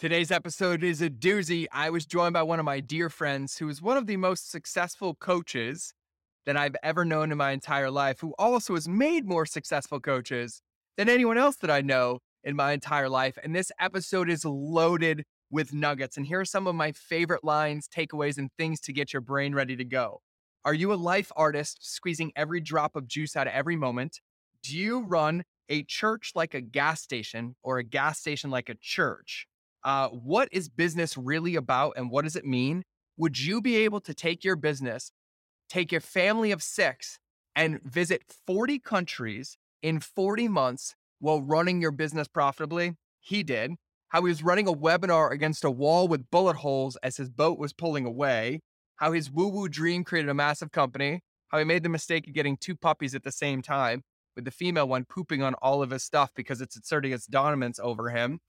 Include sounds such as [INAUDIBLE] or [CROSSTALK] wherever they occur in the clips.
Today's episode is a doozy. I was joined by one of my dear friends who is one of the most successful coaches that I've ever known in my entire life, who also has made more successful coaches than anyone else that I know in my entire life. And this episode is loaded with nuggets. And here are some of my favorite lines, takeaways, and things to get your brain ready to go. Are you a life artist squeezing every drop of juice out of every moment? Do you run a church like a gas station or a gas station like a church? Uh, what is business really about and what does it mean? Would you be able to take your business, take your family of six, and visit 40 countries in 40 months while running your business profitably? He did. How he was running a webinar against a wall with bullet holes as his boat was pulling away. How his woo woo dream created a massive company. How he made the mistake of getting two puppies at the same time, with the female one pooping on all of his stuff because it's asserting its dominance over him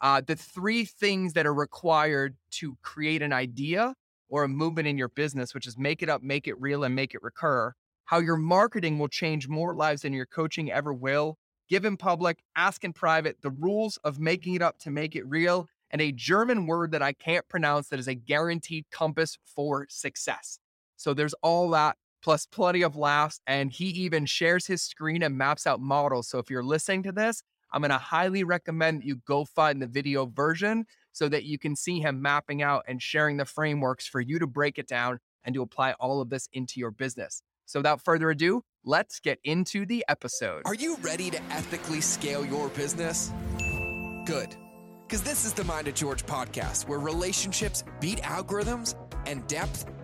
uh, the three things that are required to create an idea or a movement in your business, which is make it up, make it real, and make it recur. How your marketing will change more lives than your coaching ever will. Give in public, ask in private, the rules of making it up to make it real, and a German word that I can't pronounce that is a guaranteed compass for success. So there's all that, plus plenty of laughs. And he even shares his screen and maps out models. So if you're listening to this, I'm going to highly recommend you go find the video version so that you can see him mapping out and sharing the frameworks for you to break it down and to apply all of this into your business. So without further ado, let's get into the episode. Are you ready to ethically scale your business? Good. Because this is the Mind of George podcast, where relationships beat algorithms and depth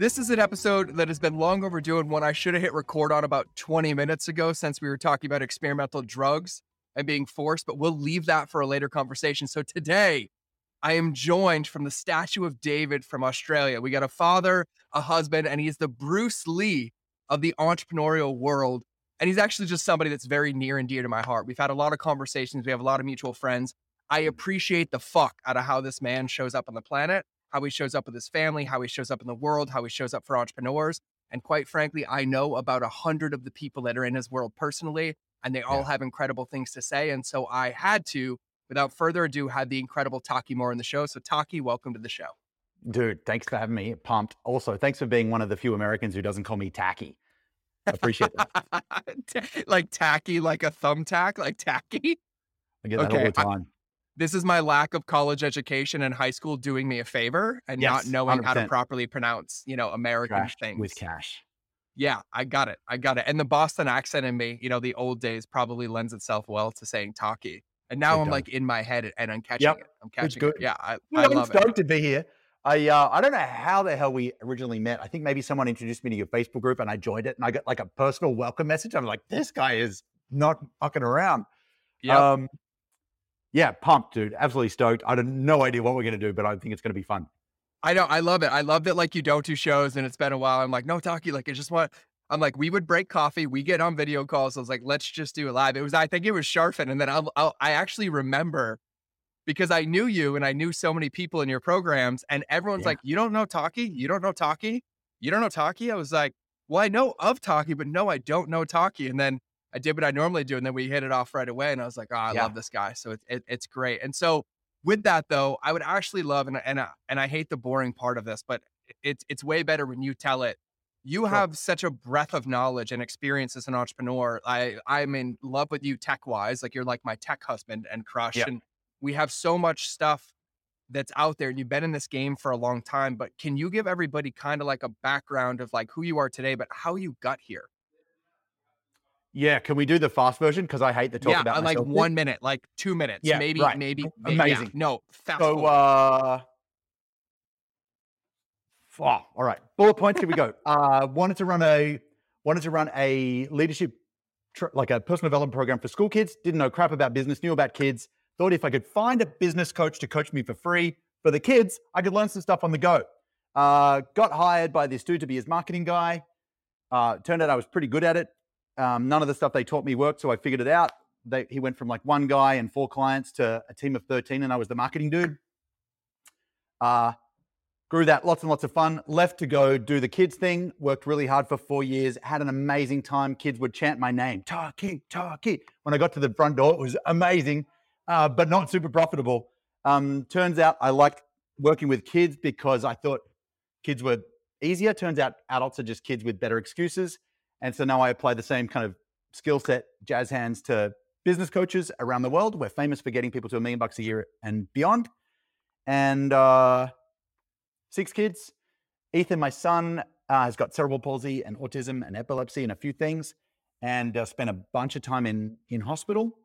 This is an episode that has been long overdue and one I should have hit record on about 20 minutes ago since we were talking about experimental drugs and being forced, but we'll leave that for a later conversation. So today, I am joined from the Statue of David from Australia. We got a father, a husband, and he's the Bruce Lee of the entrepreneurial world. And he's actually just somebody that's very near and dear to my heart. We've had a lot of conversations, we have a lot of mutual friends. I appreciate the fuck out of how this man shows up on the planet how he shows up with his family, how he shows up in the world, how he shows up for entrepreneurs. And quite frankly, I know about a hundred of the people that are in his world personally, and they all have incredible things to say. And so I had to, without further ado, have the incredible Taki Moore in the show. So Taki, welcome to the show. Dude, thanks for having me. Pumped. Also, thanks for being one of the few Americans who doesn't call me tacky. I appreciate that. [LAUGHS] like tacky, like a thumbtack, like tacky. I get that okay, all the time this is my lack of college education and high school doing me a favor and yes, not knowing 100%. how to properly pronounce, you know, American things. With cash. Yeah, I got it. I got it. And the Boston accent in me, you know, the old days probably lends itself well to saying talkie. And now it I'm does. like in my head and I'm catching yep. it. I'm catching it's good. it. Yeah, I, I I'm love stoked it. to be here. I uh, I don't know how the hell we originally met. I think maybe someone introduced me to your Facebook group and I joined it and I got like a personal welcome message. I'm like, this guy is not fucking around. Yeah. Um, yeah, pumped, dude. Absolutely stoked. I have no idea what we're gonna do, but I think it's gonna be fun. I know. I love it. I love that like you don't do shows and it's been a while. I'm like, no, talkie. Like, I just want. I'm like, we would break coffee. We get on video calls. I was like, let's just do it live. It was, I think it was Sharfin. And then I'll, I'll, I actually remember because I knew you and I knew so many people in your programs, and everyone's yeah. like, you don't know Talkie? You don't know Talkie? You don't know Talkie? I was like, well, I know of Talkie, but no, I don't know Talkie. And then I did what I normally do, and then we hit it off right away. And I was like, oh, I yeah. love this guy. So it, it, it's great. And so with that though, I would actually love, and and I, and I hate the boring part of this, but it's it's way better when you tell it. You sure. have such a breadth of knowledge and experience as an entrepreneur. I I'm in love with you tech wise, like you're like my tech husband and crush, yep. and we have so much stuff that's out there and you've been in this game for a long time but can you give everybody kind of like a background of like who you are today but how you got here yeah, can we do the fast version? Because I hate the talk about. yeah, about like one minute, like two minutes. Yeah, maybe, right. maybe, maybe amazing. Yeah. No, fast. So, uh, oh, all right. Bullet points. Here we go. [LAUGHS] Uh, wanted to run a wanted to run a leadership, tr- like a personal development program for school kids. Didn't know crap about business. Knew about kids. Thought if I could find a business coach to coach me for free for the kids, I could learn some stuff on the go. Uh, got hired by this dude to be his marketing guy. Uh, turned out I was pretty good at it. Um, none of the stuff they taught me worked, so I figured it out. They, he went from like one guy and four clients to a team of 13, and I was the marketing dude. Uh, grew that lots and lots of fun. Left to go do the kids thing. Worked really hard for four years. Had an amazing time. Kids would chant my name, Taki, Taki. When I got to the front door, it was amazing, uh, but not super profitable. Um, turns out I liked working with kids because I thought kids were easier. Turns out adults are just kids with better excuses. And so now I apply the same kind of skill set, jazz hands to business coaches around the world. We're famous for getting people to a million bucks a year and beyond. And uh, six kids. Ethan, my son, uh, has got cerebral palsy and autism and epilepsy and a few things, and uh, spent a bunch of time in in hospital.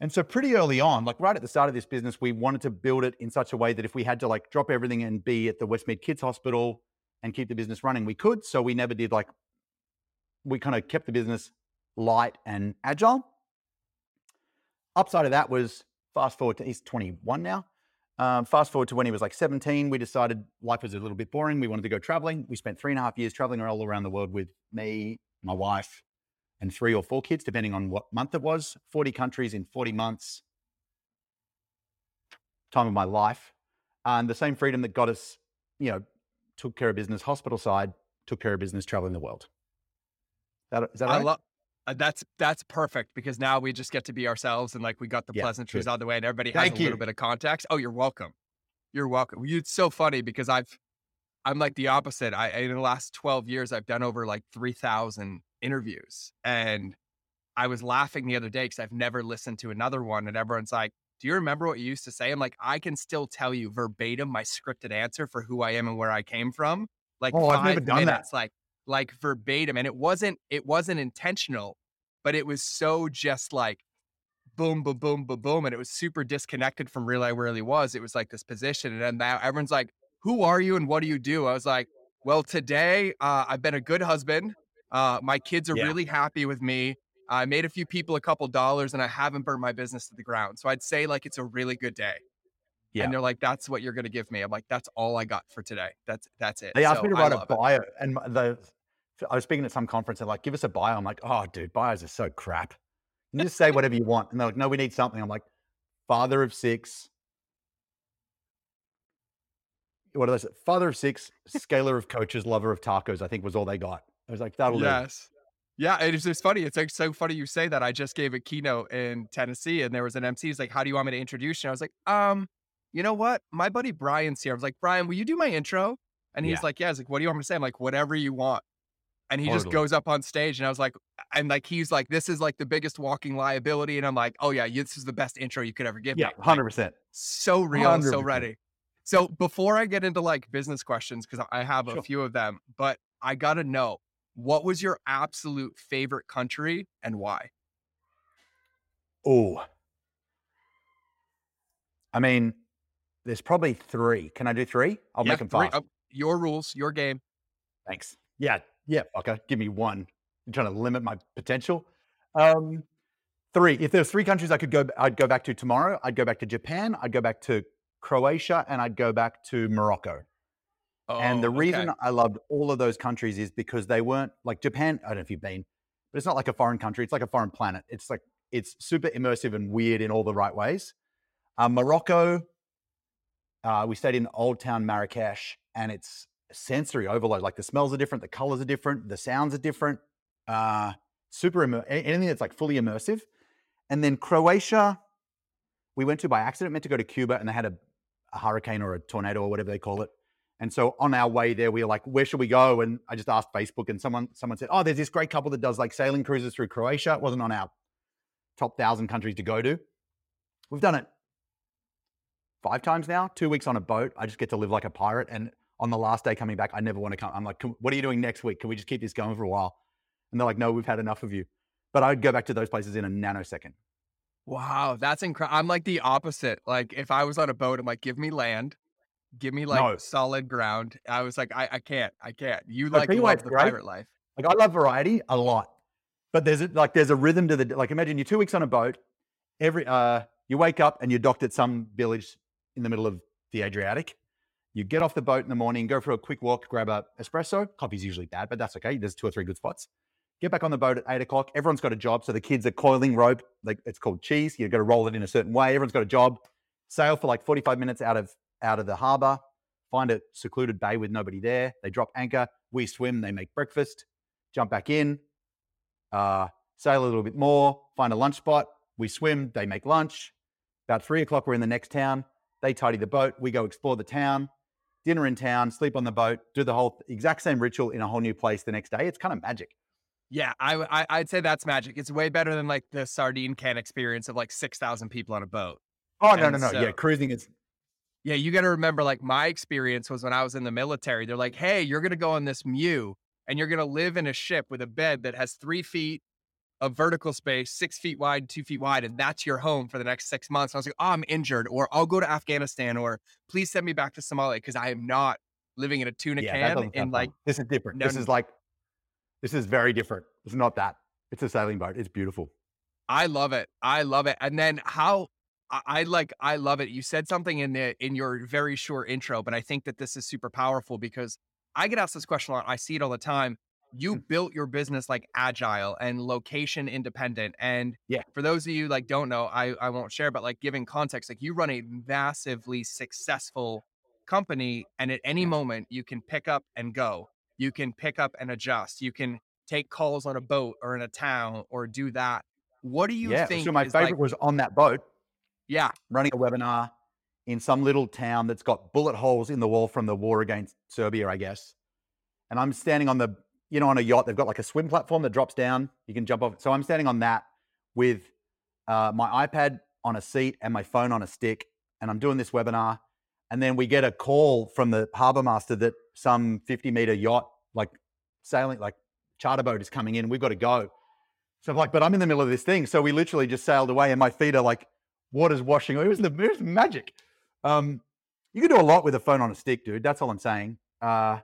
And so, pretty early on, like right at the start of this business, we wanted to build it in such a way that if we had to like drop everything and be at the Westmead Kids Hospital and keep the business running, we could. So we never did like we kind of kept the business light and agile. Upside of that was fast forward to he's 21 now. Um, fast forward to when he was like 17, we decided life was a little bit boring. We wanted to go traveling. We spent three and a half years traveling all around the world with me, my wife, and three or four kids, depending on what month it was. 40 countries in 40 months. Time of my life. And the same freedom that got us, you know, took care of business hospital side, took care of business traveling the world. That, is that right? I love. Uh, that's that's perfect because now we just get to be ourselves and like we got the Yeah, pleasantries good. out of the way and everybody has Thank a little bit of context. Oh, you're welcome. You're welcome. It's so funny because I've I'm like the opposite. I in the last 12 years I've done over like 3,000 interviews and I was laughing the other day because I've never listened to another one and everyone's like, "Do you remember what you used to say?" I'm like, "I can still tell you verbatim my scripted answer for who I am and where I came from." Like Oh, I've never done that. minutes, like like verbatim, and it wasn't it wasn't intentional but it was so just like boom, boom, boom, boom, boom. And it was super disconnected from really where he was. It was like this position. And then now everyone's like, who are you and what do you do? I was like, well, today uh, I've been a good husband. Uh, my kids are Yeah. really happy with me. I made a few people a couple dollars and I haven't burnt my business to the ground. So I'd say like it's a really good day. Yeah. And they're like, that's what you're going to give me. I'm like, that's all I got for today. That's, that's it. They asked So me to write a love it. bio, and the I was speaking at some conference. and like, give us a bio. I'm like, oh, dude, bios are so crap. You just say whatever you want, and they're like, no, we need something. I'm like, father of six. What are say? Father of six, scaler of coaches, lover of tacos. I think was all they got. I was like, that'll do. Yes. Yeah, and it's just funny. It's like so funny you say that. I just gave a keynote in Tennessee, and there was an MC. He's like, "How do you want me to introduce you?" I was like, "Um, you know what? My buddy Brian's here." I was like, "Brian, will you do my intro?" And he's Yeah. like, "Yeah." I was like, "What do you want me to say?" I'm like, "Whatever you want." And he just goes up on stage, and I was like, and like he's like, "This is like the biggest walking liability," and I'm like, "Oh yeah, this is the best intro you could ever give Yeah, me." Like, hundred percent. so real and so 100%. ready. So before I get into like business questions, because I have a Sure. few of them, but I gotta know what was your absolute favorite country and why? Oh, I mean, there's probably three. Can I do three? I'll Yeah, make them fast. uh, your rules, your game. Thanks. Yeah, yeah. Okay, give me one. I'm trying to limit my potential. Um, three. If there's three countries I could go, I'd go back to tomorrow. I'd go back to Japan. I'd go back to Croatia, and I'd go back to Morocco. Oh, and the Oh, reason okay. I loved all of those countries is because they weren't like Japan. I don't know if you've been, but it's not like a foreign country. It's like a foreign planet. It's like it's super immersive and weird in all the right ways. Uh, Morocco, uh, we stayed in Old Town Marrakesh, and it's sensory overload. Like the smells are different, the colors are different, the sounds are different. Uh, super immer- anything that's like fully immersive. And then Croatia, we went to by accident, meant to go to Cuba, and they had a, a hurricane or a tornado or whatever they call it. And so on our way there, we were like, where should we go? And I just asked Facebook, and someone someone said, oh, there's this great couple that does like sailing cruises through Croatia. It wasn't on our top thousand countries to go to. We've done it five times now. Two weeks on a boat. I just get to live like a pirate. And on the last day coming back, I never want to come. I'm like, "Can- what are you doing next week? Can we just keep this going for a while? And they're like, no, we've had enough of you. But I'd go back to those places in a nanosecond. Wow, that's incredible. I'm like the opposite. Like if I was on a boat, I'm like, give me land, give me like No. solid ground. I was like, I, I can't, I can't. You I'll like tell you why love the great. pirate life. Like I love variety a lot, but there's a, like there's a rhythm to the like. Imagine you're two weeks on a boat. Every uh, you wake up and you're docked at some village in the middle of the Adriatic. You get off the boat in the morning, go for a quick walk, grab a espresso. Coffee's usually bad, but that's okay. There's two or three good spots. Get back on the boat at eight o'clock. Everyone's got a job. So the kids are coiling rope. Like it's called cheese. You've got to roll it in a certain way. Everyone's got a job. Sail for like 45 minutes out of out of the harbor. Find a secluded bay with nobody there. They drop anchor. We swim. They make breakfast. Jump back in. Uh, sail a little bit more. Find a lunch spot. We swim. They make lunch. About three o'clock, we're in the next town. They tidy the boat. We go explore the town dinner in town, sleep on the boat, do the whole exact same ritual in a whole new place the next day. It's kind of magic. Yeah, I, I would say that's magic. It's way better than like the sardine can experience of like six thousand people on a boat. Oh no, no, no. So, yeah, cruising is. Yeah, you got to remember. Like my experience was when I was in the military. They're like, "Hey, you're gonna go on this MEU, and you're gonna live in a ship with a bed that has three feet of vertical space, six feet wide, two feet wide, and that's your home for the next six months. And I was like, oh, I'm injured, or I'll go to Afghanistan, or please send me back to Somalia because I am not living in a tuna yeah, can. And like, this is different. No, this is like, this is very different. It's not that. It's a sailing boat. It's beautiful. I love it. I love it. And then how I, I like, I love it. You said something in the in your very short intro, but I think that this is super powerful because I get asked this question a lot. I see it all the time you mm. built your business like agile and location independent and yeah. for those of you like don't know i i won't share but like giving context like you run a massively successful company and at any moment you can pick up and go. You can pick up and adjust. You can take calls on a boat or in a town or do that. What do you yeah, think so my favorite like, was on that boat yeah. running a webinar in some little town that's got bullet holes in the wall from the war against serbia i guess and i'm standing on the you know, on a yacht, they've got like a swim platform that drops down. You can jump off. So I'm standing on that with uh, my iPad on a seat and my phone on a stick, and I'm doing this webinar. And then we get a call from the harbor master that some 50 meter yacht, like sailing, like charter boat, is coming in. We've got to go. So I'm like, but I'm in the middle of this thing. So we literally just sailed away, and my feet are like water's washing. It was the it was magic. Um, you can do a lot with a phone on a stick, dude. That's all I'm saying. Uh,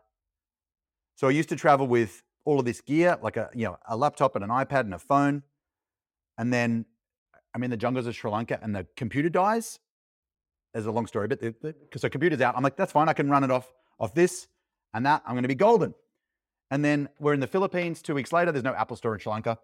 so I used to travel with all of this gear, like a you know a laptop and an iPad and a phone, and then I'm in the jungles of Sri Lanka and the computer dies. There's a long story, but because the computer's out, I'm like, that's fine. I can run it off off this and that. I'm going to be golden. And then we're in the Philippines. Two weeks later, there's no Apple Store in Sri Lanka.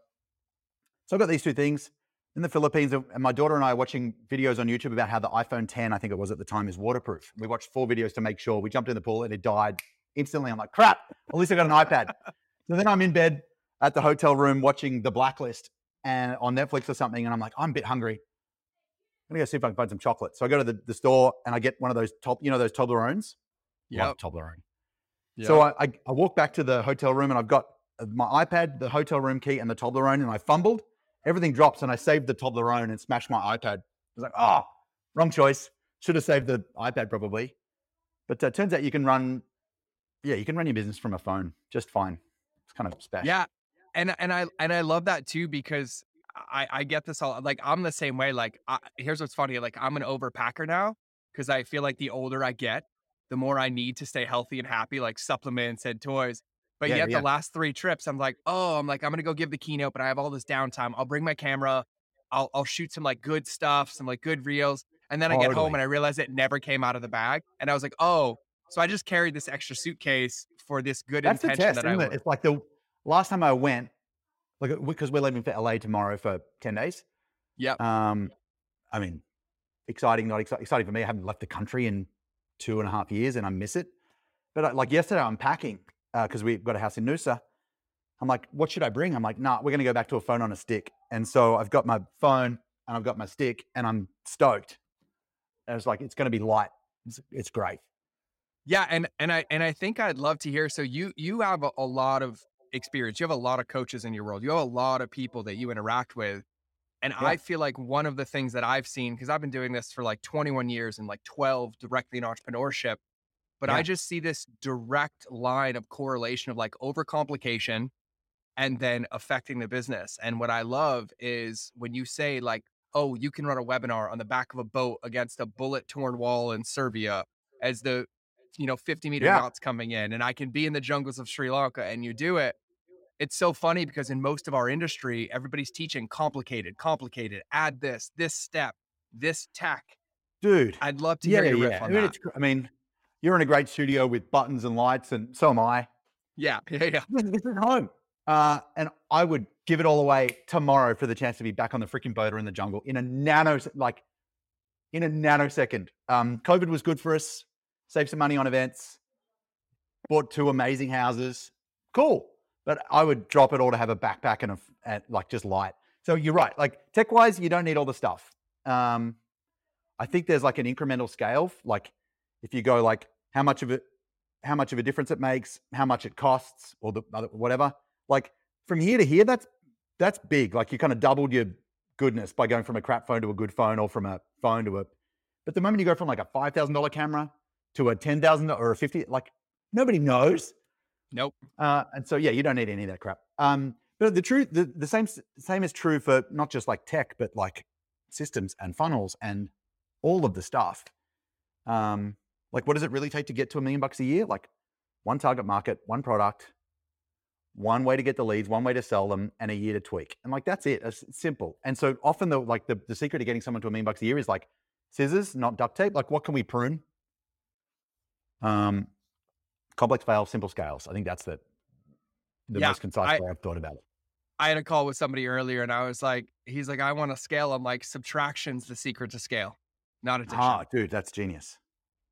So I've got these two things in the Philippines, and my daughter and I are watching videos on YouTube about how the iPhone 10, I think it was at the time, is waterproof. We watched four videos to make sure. We jumped in the pool and it died instantly. I'm like, crap, at least I got an iPad. [LAUGHS] So then I'm in bed at the hotel room watching The Blacklist and on Netflix or something, and I'm like, I'm a bit hungry. I'm gonna go see if I can find some chocolate. So I go to the, the store and I get one of those top, you know, those Toblerones. Yeah, Toblerone. Yep. So I, I, I walk back to the hotel room and I've got uh, my iPad, the hotel room key, and the Toblerone, and I fumbled. Everything drops, and I saved the Toblerone and smashed my iPad. I was like, oh, wrong choice. Should have saved the iPad probably. But uh, turns out you can run yeah, you can run your business from a phone just fine. It's kind of special. Yeah. And and I and I love that too because I I get this all like I'm the same way. Like I, here's what's funny. Like I'm an overpacker now because I feel like the older I get, the more I need to stay healthy and happy, like supplements and toys. But yeah, yet yeah. the last three trips, I'm like, oh, I'm like I'm gonna go give the keynote, but I have all this downtime. I'll bring my camera. I'll I'll shoot some like good stuff, some like good reels. And then I get home and I realize it never came out of the bag. And I was like, oh, so I just carried this extra suitcase for this good That's intention the test, that I it? It's like the last time I went, like because we're leaving for LA tomorrow for ten days. Yeah. Um, I mean, exciting, not exciting. Exciting for me. I haven't left the country in two and a half years, and I miss it. But uh, like yesterday, I'm packing because uh, we've got a house in Noosa. I'm like, what should I bring? I'm like, nah, we're gonna go back to a phone on a stick. And so I've got my phone and I've got my stick, and I'm stoked. And it's like it's gonna be light. It's, it's great. Yeah, and and I and I think I'd love to hear. So you you have a, a, lot of experience. You have a lot of coaches in your world. You have a lot of people that you interact with. And yeah. I feel like one of the things that I've seen because I've been doing this for like 21 years and like 12 directly in entrepreneurship, but yeah. I just see this direct line of correlation of like overcomplication and then affecting the business. And what I love is when you say like, "Oh, you can run a webinar on the back of a boat against a bullet torn wall in Serbia." As the you know 50 meter yeah. yachts coming in and i can be in the jungles of sri lanka and you do it it's so funny because in most of our industry everybody's teaching complicated complicated add this this step this tech dude i'd love to hear yeah, you riff yeah. on I mean, that I mean you're in a great studio with buttons and lights, and so am I. Yeah, [LAUGHS] yeah, yeah. This is home. Uh, and I would give it all away tomorrow for the chance to be back on the freaking boat or in the jungle in a nano, like in a nanosecond. Um, COVID was good for us. Saved some money on events. Bought two amazing houses. Cool. But I would drop it all to have a backpack and a and like just light. So you're right. Like tech wise, you don't need all the stuff. Um, I think there's like an incremental scale. Like if you go like how much of it, how much of a difference it makes, how much it costs, or the other, whatever. Like from here to here, that's that's big. Like you kind of doubled your goodness by going from a crap phone to a good phone, or from a phone to a. But the moment you go from like a five thousand dollar camera to a ten thousand or a fifty, like nobody knows. Nope. Uh, and so yeah, you don't need any of that crap. Um, but the truth, the, the same same is true for not just like tech, but like systems and funnels and all of the stuff. Um, like, what does it really take to get to a million bucks a year? Like, one target market, one product, one way to get the leads, one way to sell them, and a year to tweak. And like, that's it. It's simple. And so often, the like the, the secret to getting someone to a million bucks a year is like scissors, not duct tape. Like, what can we prune? Um, complex fail, simple scales. I think that's the the yeah, most concise I, way I've thought about it. I had a call with somebody earlier, and I was like, he's like, I want to scale. I'm like, subtraction's the secret to scale, not addition. Ah, dude, that's genius.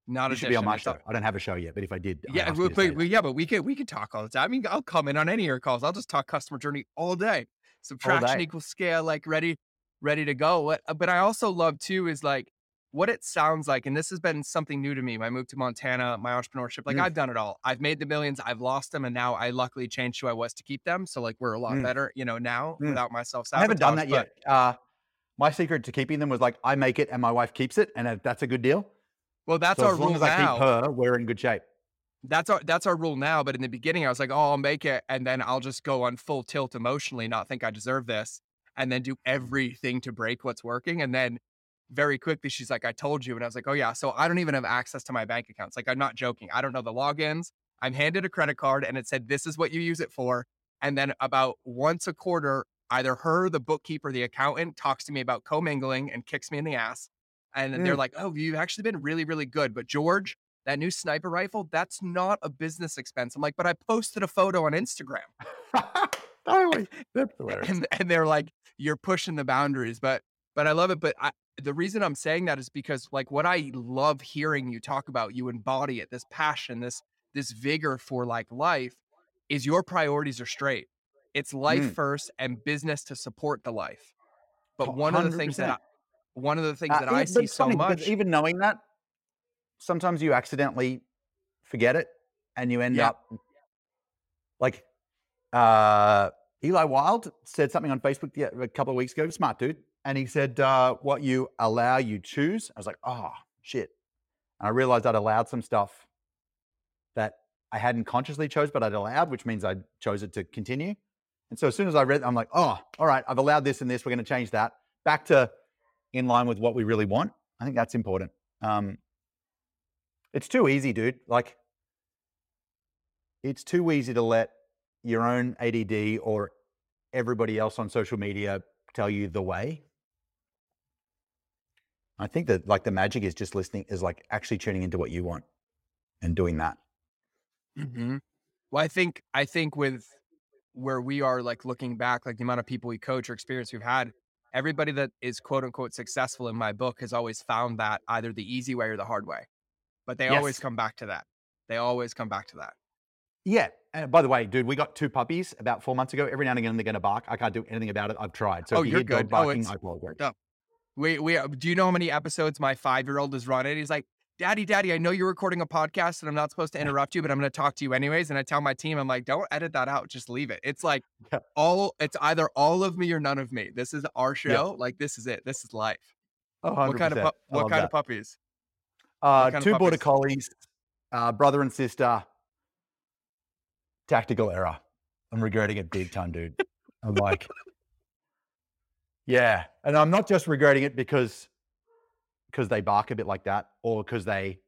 Not you should be on my show. I don't have a show yet, but if I did, yeah, we, we, yeah, but we could we could talk all the time. I mean, I'll come in on any of your calls. I'll just talk customer journey all day. Subtraction all day. equals scale, like ready, ready to go. But I also love too is like what it sounds like, and this has been something new to me. My move to Montana, my entrepreneurship, like mm. I've done it all. I've made the millions, I've lost them, and now I luckily changed who I was to keep them. So like we're a lot mm. better, you know, now mm. without myself. I haven't done that yet. Uh, my secret to keeping them was like I make it and my wife keeps it, and that's a good deal. Well, that's so our as long rule as I now. keep her, we're in good shape. That's our that's our rule now. But in the beginning, I was like, oh, I'll make it, and then I'll just go on full tilt emotionally, not think I deserve this, and then do everything to break what's working, and then very quickly she's like, I told you. And I was like, oh, yeah. So I don't even have access to my bank accounts. Like, I'm not joking. I don't know the logins. I'm handed a credit card and it said, this is what you use it for. And then about once a quarter, either her, the bookkeeper, the accountant talks to me about commingling and kicks me in the ass. And mm. they're like, oh, you've actually been really, really good. But George, that new sniper rifle, that's not a business expense. I'm like, but I posted a photo on Instagram. [LAUGHS] [LAUGHS] And, and they're like, you're pushing the boundaries. But but I love it. But I, the reason I'm saying that is because like what I love hearing you talk about, you embody it, this passion, this this vigor for like life is your priorities are straight. It's life mm. first and business to support the life. But one 100%. of the things that I, one of the things uh, that I see so much even knowing that sometimes you accidentally forget it and you end yeah. up like uh Eli Wild said something on Facebook a couple of weeks ago. Smart dude and he said, uh, "What you allow, you choose." I was like, "Oh shit!" And I realized I'd allowed some stuff that I hadn't consciously chose, but I'd allowed, which means I chose it to continue. And so as soon as I read, I'm like, "Oh, all right, I've allowed this and this. We're going to change that back to in line with what we really want." I think that's important. Um, it's too easy, dude. Like, it's too easy to let your own ADD or everybody else on social media tell you the way I think that like the magic is just listening, is like actually tuning into what you want and doing that. Mm-hmm. Well, I think I think with where we are, like looking back, like the amount of people we coach or experience we've had, everybody that is quote unquote successful in my book has always found that either the easy way or the hard way, but they yes. always come back to that. They always come back to that. Yeah. And by the way, dude, we got two puppies about four months ago. Every now and again, they're going to bark. I can't do anything about it. I've tried. So oh, if you you're hear good. dog barking, oh, I apologize. We we uh, do you know how many episodes my five year old is running? He's like, Daddy, Daddy, I know you're recording a podcast and I'm not supposed to [LAUGHS] interrupt you, but I'm going to talk to you anyways. And I tell my team, I'm like, don't edit that out, just leave it. It's like yeah. all it's either all of me or none of me. This is our show. Yeah. Like this is it. This is life. what kind of pu- what kind that. of puppies? Uh, two border collies, uh, brother and sister. Tactical error. I'm regretting it big time, dude. I'm like, yeah, and I'm not just regretting it because because they bark a bit like that, or because they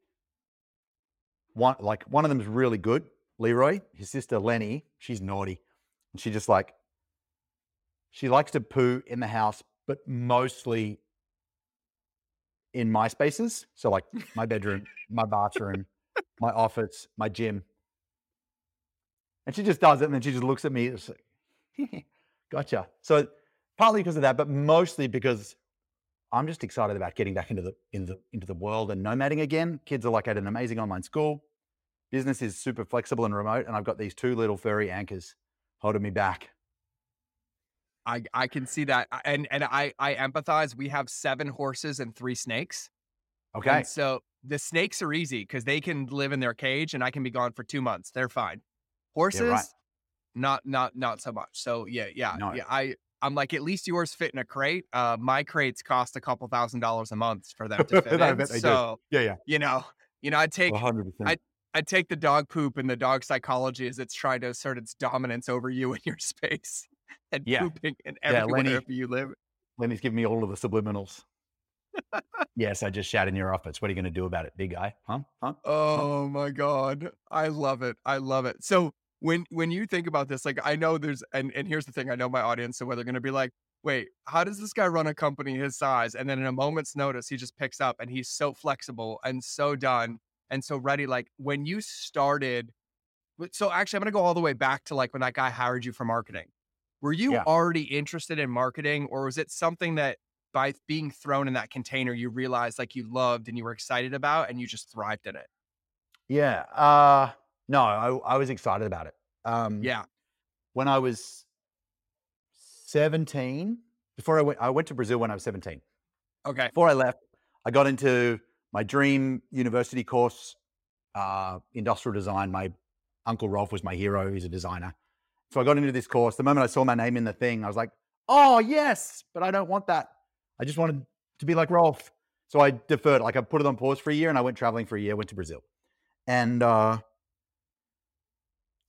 want like one of them is really good. Leroy, his sister Lenny, she's naughty, and she just like she likes to poo in the house, but mostly in my spaces. So like my bedroom, my bathroom, my office, my gym. And she just does it, and then she just looks at me. It's like, [LAUGHS] gotcha. So partly because of that, but mostly because I'm just excited about getting back into the in the into the world and nomading again. Kids are like at an amazing online school. Business is super flexible and remote, and I've got these two little furry anchors holding me back. I I can see that, and and I I empathize. We have seven horses and three snakes. Okay. And so the snakes are easy because they can live in their cage, and I can be gone for two months. They're fine. Horses, right. not not not so much. So yeah, yeah, No. yeah. I I'm like at least yours fit in a crate. Uh, my crates cost a couple thousand dollars a month for them to fit [LAUGHS] in. do. So Yeah, yeah. you know, you know, I take 100%. I- I take the dog poop and the dog psychology as it's trying to assert its dominance over you and your space [LAUGHS] and Yeah. pooping and Yeah, everywhere Lenny- you live. Lenny's giving me all of the subliminals. [LAUGHS] yes, I just shat in your office. What are you going to do about it, big guy? Huh? Huh? Oh my god. I love it. I love it. So when when you think about this, like I know there's and and here's the thing, I know my audience, so where they're gonna be like, wait, how does this guy run a company his size? And then in a moment's notice, he just picks up and he's so flexible and so done and so ready. Like when you started, so actually I'm gonna go all the way back to like when that guy hired you for marketing. Were you Yeah. already interested in marketing, or was it something that by being thrown in that container you realized like you loved and you were excited about and you just thrived in it? Yeah. Uh, no, I, I was excited about it. Um, Yeah. When I was 17, before I went, I went to Brazil when I was 17. Okay. Before I left, I got into my dream university course, uh, industrial design. My uncle Rolf was my hero. He's a designer. So I got into this course. The moment I saw my name in the thing, I was like, oh, yes, but I don't want that. I just wanted to be like Rolf. So I deferred, like I put it on pause for a year and I went traveling for a year, went to Brazil. And uh,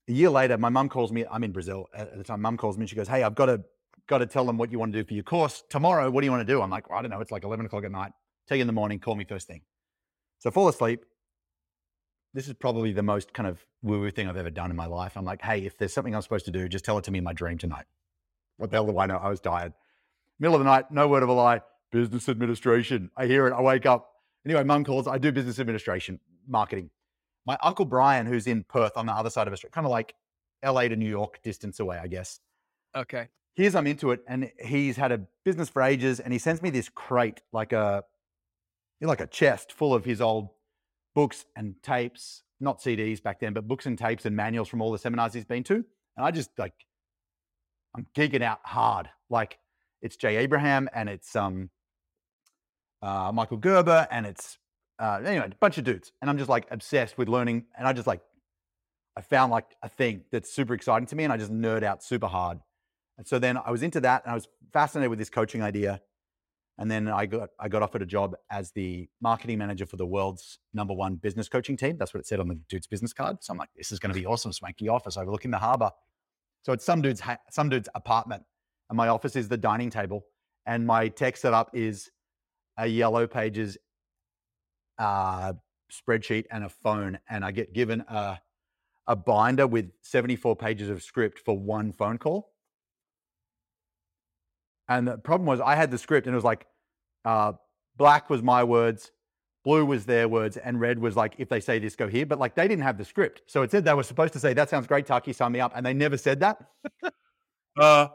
a year later, my mum calls me. I'm in Brazil at the time. Mum calls me and she goes, Hey, I've got to got to tell them what you want to do for your course tomorrow. What do you want to do? I'm like, well, I don't know. It's like 11 o'clock at night. Tell you in the morning. Call me first thing. So I fall asleep. This is probably the most kind of woo woo thing I've ever done in my life. I'm like, Hey, if there's something I'm supposed to do, just tell it to me in my dream tonight. What the hell do I know? I was tired. Middle of the night, no word of a lie. Business administration. I hear it. I wake up. Anyway, mum calls. I do business administration, marketing. My uncle Brian, who's in Perth on the other side of Australia, kind of like LA to New York distance away, I guess. Okay. Here's I'm into it, and he's had a business for ages, and he sends me this crate, like a like a chest full of his old books and tapes, not CDs back then, but books and tapes and manuals from all the seminars he's been to. And I just like I'm geeking out hard. Like it's Jay Abraham and it's um uh, Michael Gerber and it's uh, anyway, a bunch of dudes. And I'm just like obsessed with learning. And I just like, I found like a thing that's super exciting to me and I just nerd out super hard. And so then I was into that and I was fascinated with this coaching idea. And then I got I got offered a job as the marketing manager for the world's number one business coaching team. That's what it said on the dude's business card. So I'm like, this is going to be awesome. Swanky office overlooking the harbor. So it's some dude's ha- some dude's apartment, and my office is the dining table, and my tech setup is a yellow pages uh, spreadsheet and a phone, and I get given a a binder with 74 pages of script for one phone call. And the problem was I had the script and it was like uh, black was my words, blue was their words, and red was like if they say this, go here. But like they didn't have the script. So it said they were supposed to say, that sounds great, Tucky, sign me up. And they never said that. [LAUGHS] uh,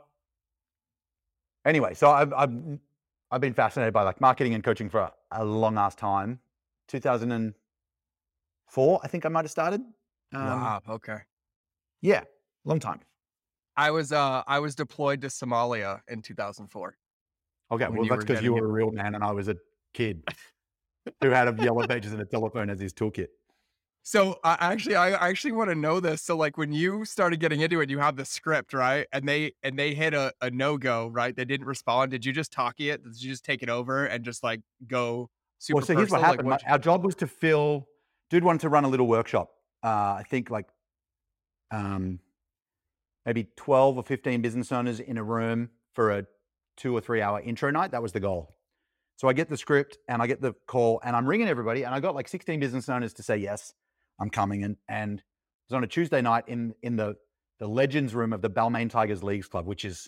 anyway, so I've, I've, I've been fascinated by like marketing and coaching for a, a long ass time. 2004, I think I might have started. Um, wow. Okay. Yeah, long time. I was uh I was deployed to Somalia in 2004. Okay, well, that's because you were a real man and I was a kid [LAUGHS] who had a yellow pages and a telephone as his toolkit. So I actually I actually want to know this. So like when you started getting into it, you have the script, right? And they and they hit a, a no go, right? They didn't respond. Did you just talkie it? Did you just take it over and just like go super well, so here's what? Like, happened. what'd our job was to fill. Dude wanted to run a little workshop. Uh, I think like um, maybe 12 or 15 business owners in a room for a two or three hour intro night. That was the goal. So I get the script and I get the call and I'm ringing everybody and I got like 16 business owners to say yes, I'm coming. And and it was on a Tuesday night in in the the legends room of the Balmain Tigers Leagues Club, which is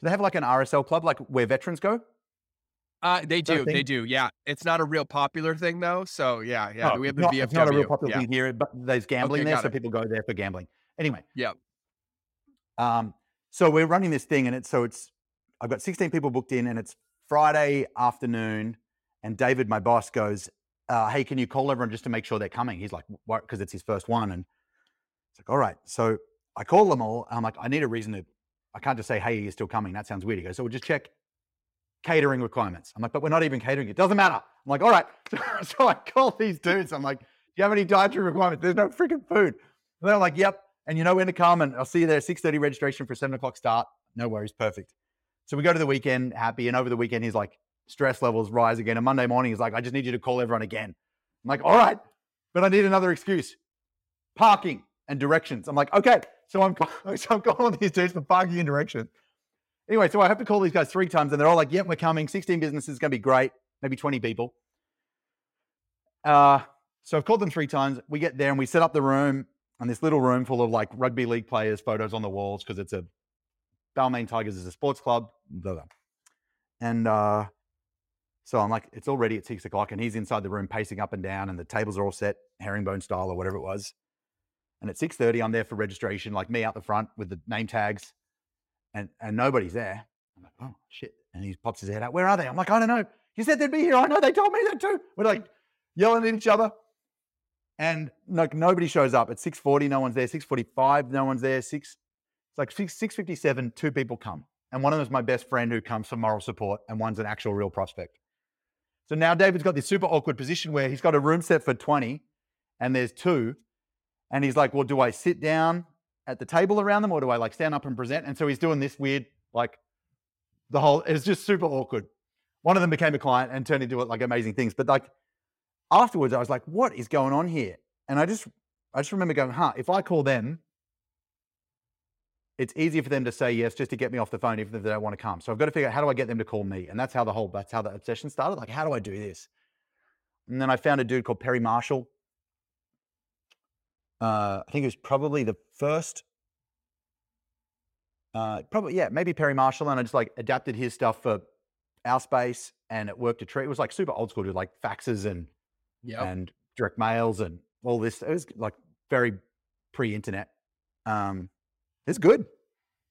do they have like an RSL club like where veterans go? Uh, they do. They do. Yeah. It's not a real popular thing though. So yeah, yeah. Oh, we have the not, VFW. it's not a real popular yeah. thing here, but there's gambling Okay, there, so it. people go there for gambling. Anyway, Yep. um, so we're running this thing, and it's so it's I've got 16 people booked in, and it's Friday afternoon, and David, my boss, goes, uh, "Hey, can you call everyone just to make sure they're coming?" He's like, "What?" Because it's his first one, and it's like, "All right." So I call them all. And I'm like, "I need a reason to. I can't just say, hey, you're still coming. That sounds weird." He goes, "So we'll just check." Catering requirements. I'm like, but we're not even catering. It doesn't matter. I'm like, all right. [LAUGHS] So, I call these dudes. I'm like, do you have any dietary requirements? There's no freaking food. And they're like, yep. And you know when to come, and I'll see you there. 6:30 registration for seven o'clock start. No worries, perfect. So we go to the weekend happy, and over the weekend he's like, stress levels rise again. And Monday morning he's like, I just need you to call everyone again. I'm like, all right, but I need another excuse. Parking and directions. I'm like, okay. So I'm [LAUGHS] so I'm calling these dudes for parking and directions. Anyway, so I have to call these guys three times, and they're all like, "Yep, we're coming. 16 businesses, is going to be great. Maybe 20 people." Uh, so I've called them three times. We get there and we set up the room, and this little room full of like rugby league players' photos on the walls because it's a Balmain Tigers is a sports club. Blah, blah. And uh, so I'm like, it's already at six o'clock, and he's inside the room pacing up and down, and the tables are all set, herringbone style or whatever it was. And at 6:30, I'm there for registration, like me out the front with the name tags, and and nobody's there. I'm like, oh shit! And he pops his head out. Where are they? I'm like, I don't know. You said they'd be here. I know. They told me that too. We're like yelling at each other, and like nobody shows up. At 6:40, no one's there. 6:45, no one's there. Six, it's like six 6:57, two people come, and one of them is my best friend who comes for moral support, and one's an actual real prospect. So now David's got this super awkward position where he's got a room set for 20, and there's two, and he's like, well, do I sit down at the table around them or do I like stand up and present? And so he's doing this weird, like the whole, it's just super awkward. One of them became a client and turned into like amazing things. But like afterwards, I was like, what is going on here? And I just, I just remember going, huh, if I call them, it's easier for them to say yes just to get me off the phone if they don't want to come. So I've got to figure out how do I get them to call me? And that's how the whole, that's how the obsession started. Like, how do I do this? And then I found a dude called Perry Marshall uh, I think it was probably the first. Uh, probably yeah, maybe Perry Marshall, and I just like adapted his stuff for our space, and it worked a treat. It was like super old school, with like faxes and Yep. and direct mails and all this. It was like very pre-internet. Um, it's good.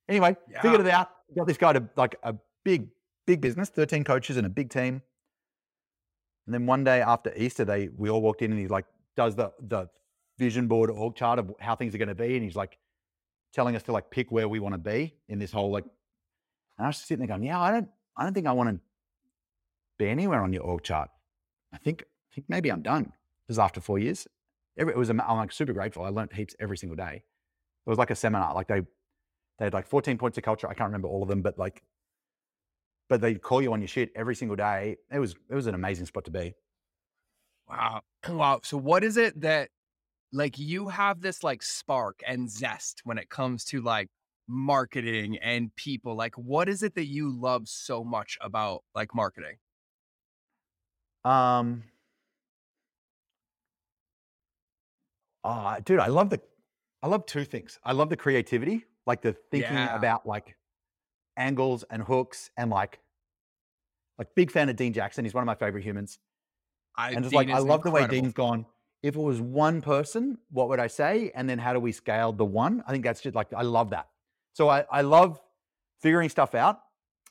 Anyway, figured it out. Got this guy to like a big, big business, thirteen coaches and a big team. And then one day after Easter, they we all walked in, and he like does the the vision board org chart of how things are going to be, and he's like telling us to like pick where we want to be in this whole like. And I was sitting there going, "Yeah, I don't, I don't think I want to be anywhere on your org chart. I think, I think maybe I'm done." Is after four years. Every, it was, I'm like super grateful. I learned heaps every single day. It was like a seminar. Like they, they had like 14 points of culture. I can't remember all of them, but like, but they call you on your shit every single day. It was, it was an amazing spot to be. Wow. Wow. So what is it that like you have this like spark and zest when it comes to like marketing and people? Like what is it that you love so much about like marketing? Um, ah, dude, I love the, I love two things. I love the creativity, like the thinking Yeah. about like angles and hooks and like, like big fan of Dean Jackson. He's one of my favorite humans. I and just like, I love the way. Dean's gone. If it was one person, what would I say? And then how do we scale the one? I think that's just like, I love that. So I, I love figuring stuff out.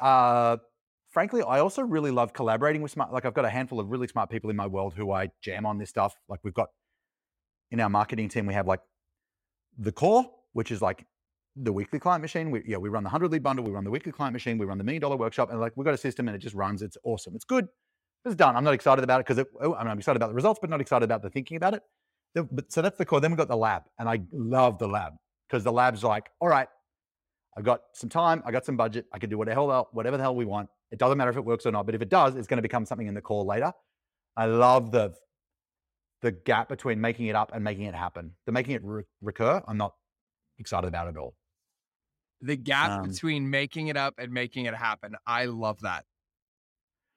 Uh, frankly, I also really love collaborating with smart. Like I've got a handful of really smart people in my world who I jam on this stuff. Like we've got in our marketing team, we have like the core, which is like the weekly client machine. We, yeah, we run the hundred lead bundle, we run the weekly client machine, we run the million dollar workshop, and like we've got a system and it just runs. It's awesome. It's good. It's done. I'm not excited about it because oh, I'm excited about the results, but not excited about the thinking about it. The- but, so that's the core. Then we've got the lab, and I love the lab because the lab's like, all right, I've got some time, I got some budget, I can do whatever the hell, whatever the hell we want. It doesn't matter if it works or not, but if it does, it's going to become something in the core later. I love the the gap between making it up and making it happen. The making it re- recur, I'm not excited about it at all. the gap Um, between making it up and making it happen. I love that.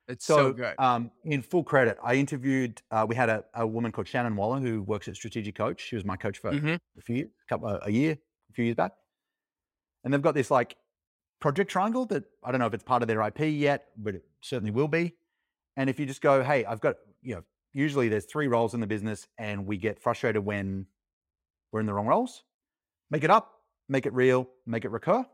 It's so, So, good. Um, in full credit, I interviewed. Uh, we had a, a woman called Shannon Waller who works at Strategic Coach. She was my coach for Mhm. a few years, couple, uh, a year, a few years back. And they've got this like project triangle that I don't know if it's part of their IP yet, but it certainly will be. And if you just go, hey, I've got, you know, usually there's three roles in the business and we get frustrated when we're in the wrong roles. Make it up, make it real, make it recur.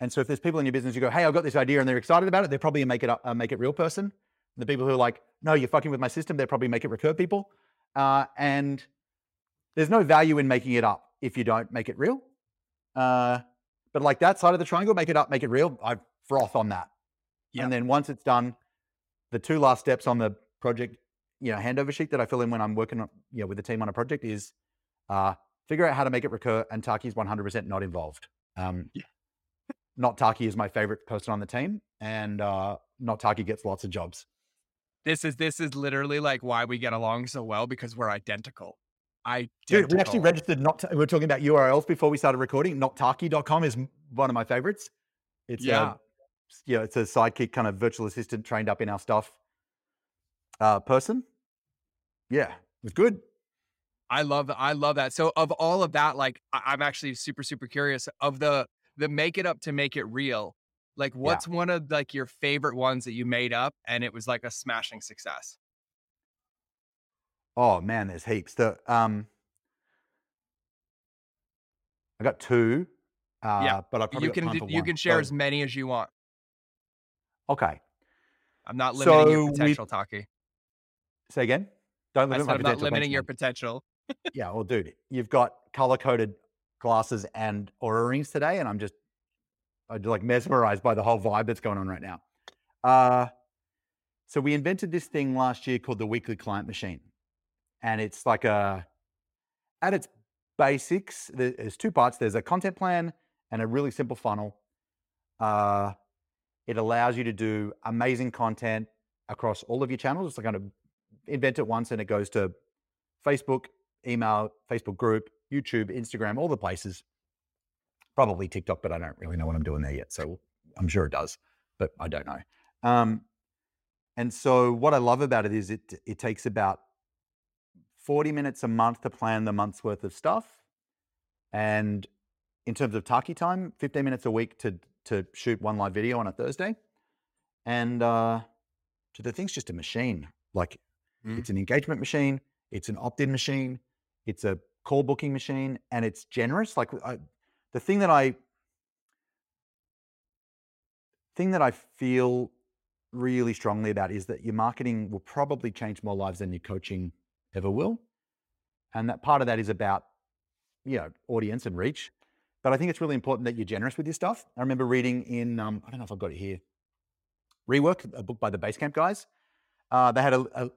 And so if there's people in your business, you go, hey, I've got this idea and they're excited about it, they're probably a make it up, uh, make it real person. The people who are like, no, you're fucking with my system, they're probably make it recur people. Uh, and there's no value in making it up if you don't make it real. Uh, but like that side of the triangle, make it up, make it real. I froth on that. Yep. And then once it's done, the two last steps on the project, you know, handover sheet that I fill in when I'm working on, you know, with the team on a project is uh, figure out how to make it recur. And Taki's 100% not involved. Um, Yeah. Not Taki is my favorite person on the team, and uh, not Taki gets lots of jobs. This is this is literally like why we get along so well because we're identical. Identical. Dude, we actually registered not, we were talking about URLs before we started recording. Nottaki.com is one of my favorites. It's Yeah. a, yeah, it's a sidekick kind of virtual assistant trained up in our stuff uh, person. Yeah, it's good. I love I love that. So of all of that, like I'm actually super super curious of the the make it up to make it real. Like what's one of like your favorite ones that you made up and it was like a smashing success? Oh man, there's heaps. The um, I got two. Uh, yeah, but I probably You can time d- for you one. can share So- as many as you want. okay. I'm not limiting So your we- potential, Taki. Say again. Don't I limit said my I'm not limiting your potential. Yeah, well, dude, you've got color coded glasses and aura rings today, and I'm just, I'm like mesmerized by the whole vibe that's going on right now. Uh, so we invented this thing last year called the weekly client machine, and it's like a, at its basics, there's two parts. There's a content plan and a really simple funnel. Uh, it allows you to do amazing content across all of your channels. It's like kind of invent it once and it goes to Facebook, email, Facebook group, YouTube, Instagram, all the places. Probably TikTok, but I don't really know what I'm doing there yet. So I'm sure it does, but I don't know. Um, and so what I love about it is it it takes about 40 minutes a month to plan the month's worth of stuff. And in terms of Taki time, 15 minutes a week to to shoot one live video on a Thursday. And uh so the thing's just a machine. Like Mm. it's an engagement machine, it's an opt-in machine, it's a call booking machine, and it's generous. Like I, the thing that I thing that I feel really strongly about is that your marketing will probably change more lives than your coaching ever will. And that part of that is about, you know, audience and reach. But I think it's really important that you're generous with your stuff. I remember reading in, um, I don't know if I've got it here, Rework, a book by the Basecamp guys. Uh, they had a, a,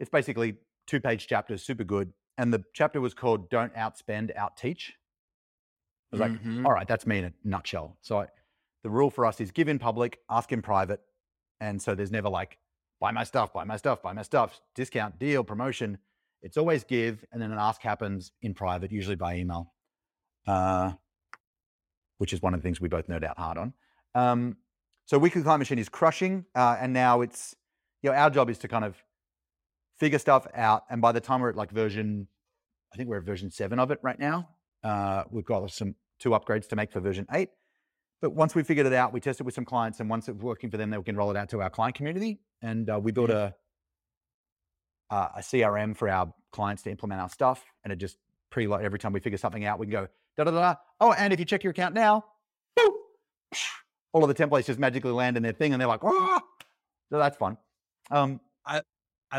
it's basically two page chapters, super good. And the chapter was called Don't Outspend, Outteach. I was like, Mhm. all right, that's me in a nutshell. So I, the rule for us is give in public, ask in private. And so there's never like, buy my stuff, buy my stuff, buy my stuff, discount, deal, promotion. It's always give. And then an ask happens in private, usually by email, uh, which is one of the things we both nerd out hard on. Um, so Weekly Client Machine is crushing. Uh, and now it's, you know, our job is to kind of figure stuff out. And by the time we're at like version, I think we're at version seven of it right now. Uh, we've got some two upgrades to make for version eight. But once we figured it out, we tested with some clients, and once it's working for them, then we can roll it out to our client community. And uh, we built a uh, a CRM for our clients to implement our stuff, and it just preload every time we figure something out. We can go da da da. da. Oh, and if you check your account now, boop, all of the templates just magically land in their thing, and they're like, oh, so that's fun. Um, I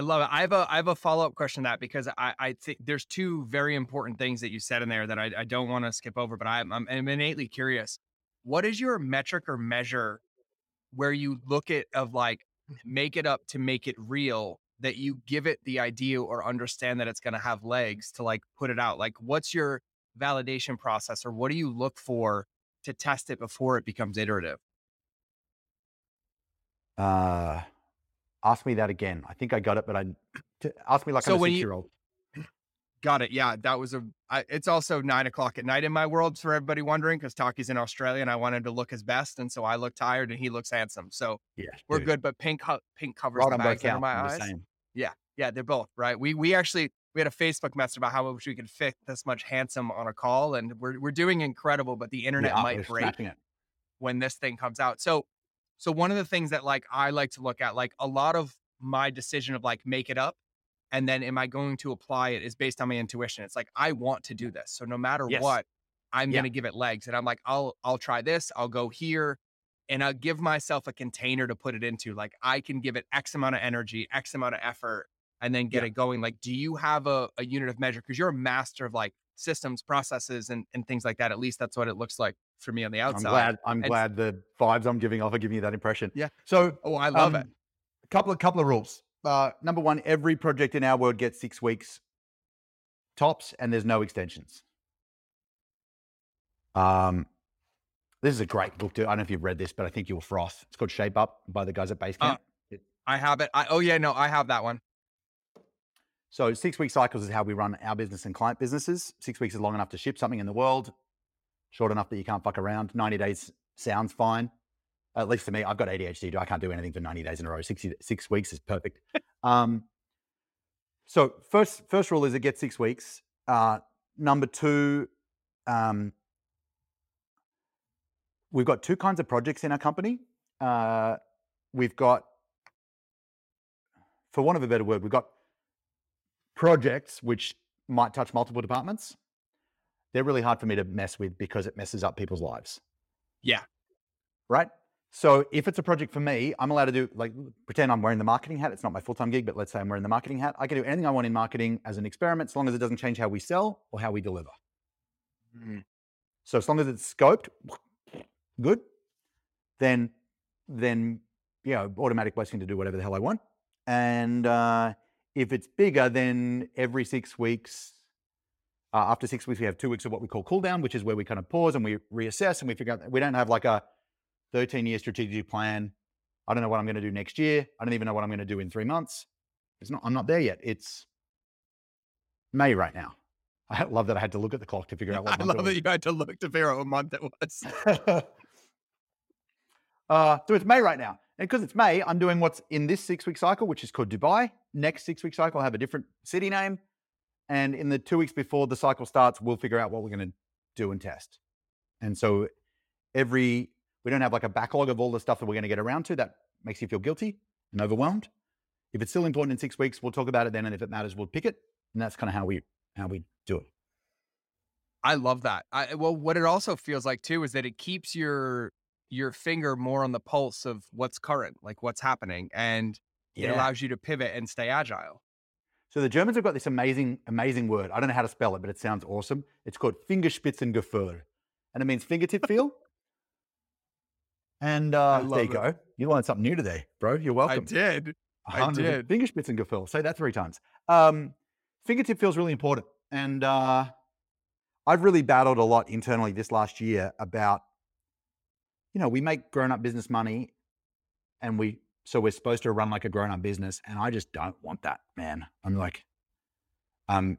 love it. I have a I have a follow up question to that because I I think there's two very important things that you said in there that I, I don't want to skip over, but I'm I'm I'm innately curious. What is your metric or measure where you look at of like make it up to make it real that you give it the idea or understand that it's going to have legs to like put it out? Like what's your validation process or what do you look for to test it before it becomes iterative? uh, ask me that again. I think I got it, but I ask me like So I'm a six year old. Got it. Yeah, that was a. I, it's also nine o'clock at night in my world for everybody wondering because Taki's in Australia and I wanted to look his best, and so I look tired and he looks handsome. So Yeah, we're dude. good. But pink, pink covers the on both bags under counts. my eyes. saying. Yeah, they're both right. We we actually we had a Facebook message about how much we could fit this much handsome on a call, and we're we're doing incredible. But the internet Yeah, might break it. when this thing comes out. So So one of the things that like I like to look at, like a lot of my decision of like make it up and then am I going to apply it is based on my intuition. It's like I want to do this. So no matter Yes. what, I'm Yeah. gonna give it legs. And I'm like, I'll I'll try this, I'll go here, and I'll give myself a container to put it into. Like I can give it X amount of energy, X amount of effort, and then get Yeah. it going. Like, do you have a, a unit of measure? Because you're a master of like systems, processes, and, and things like that. At least that's what it looks like for me on the outside. I'm glad. I'm And- glad the vibes I'm giving off are giving you that impression. Yeah. So Oh, I love um, it. A couple of couple of rules. Uh, number one, every project in our world gets six weeks tops, and there's no extensions. Um, this is a great book. Too. I don't know if you've read this, but I think you'll froth. It's called Shape Up by the guys at Basecamp. I have it. I, oh yeah, no, I have that one. So six week cycles is how we run our business and client businesses. Six weeks is long enough to ship something in the world, short enough that you can't fuck around. 90 days sounds fine. At least to me, I've got ADHD. I can't do anything for 90 days in a row. 60, six weeks is perfect. [LAUGHS] um, so first, first rule is it gets six weeks. Uh, number two, um, we've got two kinds of projects in our company. Uh, we've got, for want of a better word, we've got projects which might touch multiple departments. They're really hard for me to mess with because it messes up people's lives. Yeah. Right. So if it's a project for me, I'm allowed to do like pretend I'm wearing the marketing hat. It's not my full time gig, but let's say I'm wearing the marketing hat. I can do anything I want in marketing as an experiment, as long as it doesn't change how we sell or how we deliver. So as long as it's scoped, good. Then, then you know, automatic blessing to do whatever the hell I want. And uh, if it's bigger, then every six weeks, uh, after six weeks, we have two weeks of what we call cool down, which is where we kind of pause and we reassess and we figure out. We don't have like a 13 year strategic plan. I don't know what I'm going to do next year. I don't even know what I'm going to do in three months. It's not. I'm not there yet. It's May right now. [LAUGHS] I love that I had to look at the clock to figure [LAUGHS] out what I love that you had to look to figure out what month it was. [LAUGHS] uh, so it's May right now. And because it's May, I'm doing what's in this six week cycle, which is called Dubai. Next six week cycle, I'll have a different city name. And in the two weeks before the cycle starts, we'll figure out what we're going to do and test. And so every, we don't have like a backlog of all the stuff that we're going to get around to that makes you feel guilty and overwhelmed. If it's still important in six weeks, we'll talk about it then. And if it matters, we'll pick it. And that's kind of how we, how we do it. I love that. I well, what it also feels like too is that it keeps your your finger more on the pulse of what's current, like what's happening, and it allows you to pivot and stay agile. So the Germans have got this amazing, amazing word. I don't know how to spell it, but it sounds awesome. It's called Fingerspitzengefühl, and it means fingertip [LAUGHS] feel. And uh, there you it. go. You learned something new today, bro. You're welcome. I did. I did. Fingerspitzengefühl. Say that three times. Um, fingertip feels really important, and uh, I've really battled a lot internally this last year about, you know, we make grown-up business money, and we so we're supposed to run like a grown-up business, and I just don't want that, man. I'm like, um,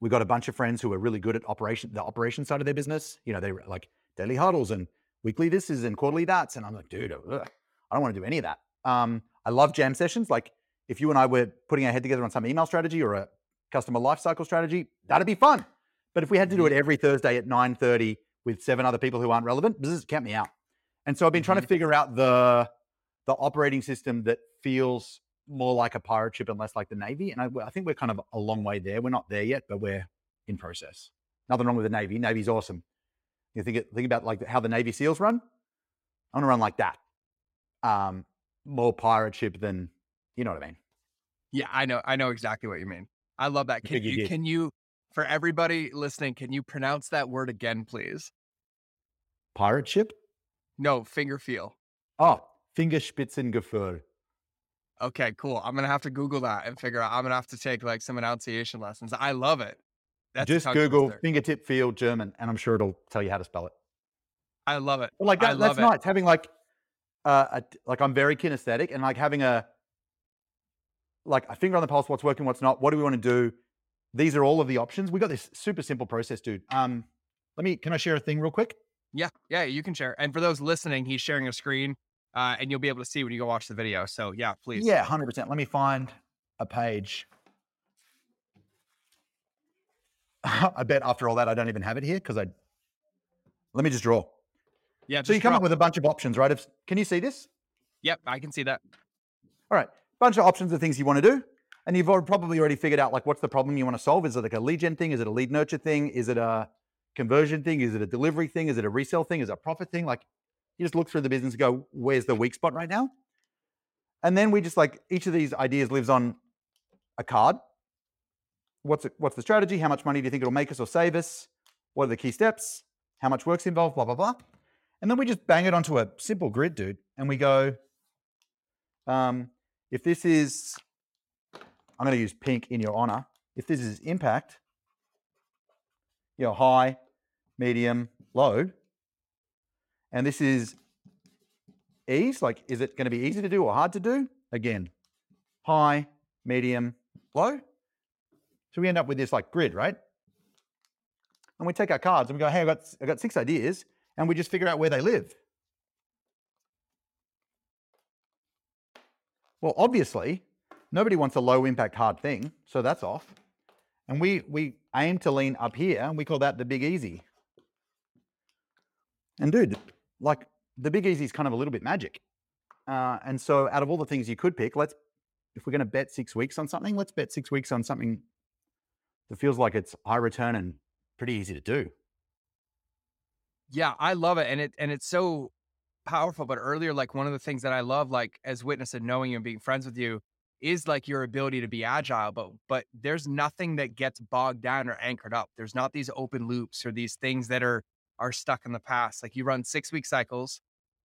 we got a bunch of friends who are really good at operation, the operation side of their business. You know, they were like daily huddles and weekly this is and quarterly that's, and I'm like, dude, ugh, I don't want to do any of that. Um, I love jam sessions. Like if you and I were putting our head together on some email strategy or a customer lifecycle strategy, that'd be fun. But if we had to do it every Thursday at 9:30 with seven other people who aren't relevant, this is count me out. And so I've been trying to figure out the the operating system that feels more like a pirate ship and less like the Navy. And I, I think we're kind of a long way there. We're not there yet, but we're in process. Nothing wrong with the Navy. Navy's awesome. You think think about like how the Navy SEALs run. I want to run like that. Um, more pirate ship than you know what I mean. Yeah, I know. I know exactly what you mean. I love that. Can you you can you for everybody listening, can you pronounce that word again, please? Pirate ship. No, finger feel. Oh, Fingerspitzengefühl. Okay, cool. I'm gonna have to Google that and figure out. I'm gonna have to take like some enunciation lessons. I love it. That's Just Google fingertip feel German, and I'm sure it'll tell you how to spell it. I love it. But like that, that's it. nice. Having like, uh, a, like I'm very kinesthetic, and like having a, like a finger on the pulse. What's working, what's not. What do we want to do? These are all of the options. We got this super simple process, dude. Um, let me. Can I share a thing real quick? Yeah, yeah, you can share. And for those listening, he's sharing a screen, uh, and you'll be able to see when you go watch the video. So yeah, please. Yeah, hundred percent. Let me find a page. [LAUGHS] I bet after all that, I don't even have it here because I. Let me just draw. Yeah. So you just come up with a bunch of options, right? If, can you see this? Yep, I can see that. All right, bunch of options of things you want to do, and you've probably already figured out like what's the problem you want to solve. Is it like a lead gen thing? Is it a lead nurture thing? Is it a conversion thing? Is it a delivery thing? Is it a resale thing? Is it a profit thing? Like you just look through the business and go, where's the weak spot right now? And then we just like each of these ideas lives on a card. What's it, what's the strategy? How much money do you think it'll make us or save us? What are the key steps? How much work's involved? Blah blah blah. And then we just bang it onto a simple grid, dude, and we go. Um, if this is, I'm going to use pink in your honor. If this is impact, you know, high, medium, low, and this is ease, like, is it going to be easy to do or hard to do? Again, high, medium, low. So we end up with this like grid, right? And we take our cards and we go, hey, I got, I got six ideas, and we just figure out where they live. Well, obviously, nobody wants a low impact hard thing, so that's off. And we we aim to lean up here, and we call that the big easy. And dude, like the big easy is kind of a little bit magic. Uh, and so, out of all the things you could pick, let's if we're going to bet six weeks on something, let's bet six weeks on something that feels like it's high return and pretty easy to do. Yeah, I love it, and it and it's so powerful. But earlier, like one of the things that I love, like as witness and knowing you and being friends with you, is like your ability to be agile. But but there's nothing that gets bogged down or anchored up. There's not these open loops or these things that are are stuck in the past. Like you run six week cycles,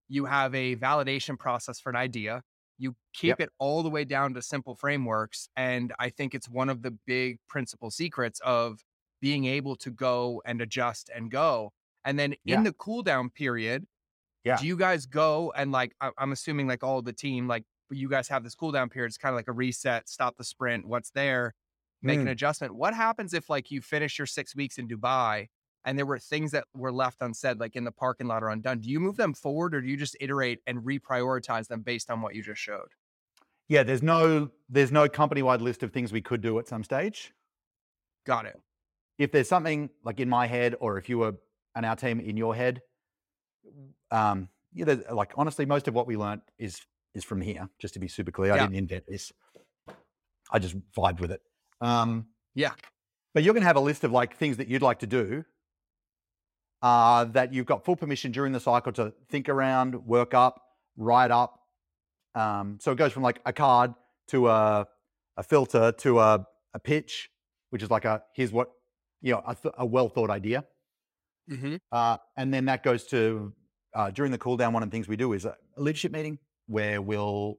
you have a validation process for an idea. You keep it all the way down to simple frameworks, and I think it's one of the big principal secrets of being able to go and adjust and go. And then Yeah. in the cool down period, Yeah. do you guys go and like I'm assuming like all the team, like you guys have this cool down period. It's kind of like a reset, stop the sprint, what's there, make an Mm. adjustment. What happens if like you finish your six weeks in Dubai and there were things that were left unsaid, like in the parking lot or undone? Do you move them forward or do you just iterate and reprioritize them based on what you just showed? Yeah, there's no there's no company wide list of things we could do at some stage. Got it. if there's something like in my head or if you were on our team in your head um yeah there's, like honestly most of what we learned is is from here just to be super clear i didn't invent this i just vibed with it um Yeah. but you're going to have a list of like things that you'd like to do uh that you've got full permission during the cycle to think around work up write up um so it goes from like a card to a a filter to a a pitch which is like a here's what you know a, th- a well thought idea Mm-hmm. uh, and then that goes to uh, during the cool down. One of the things we do is a leadership meeting where we'll,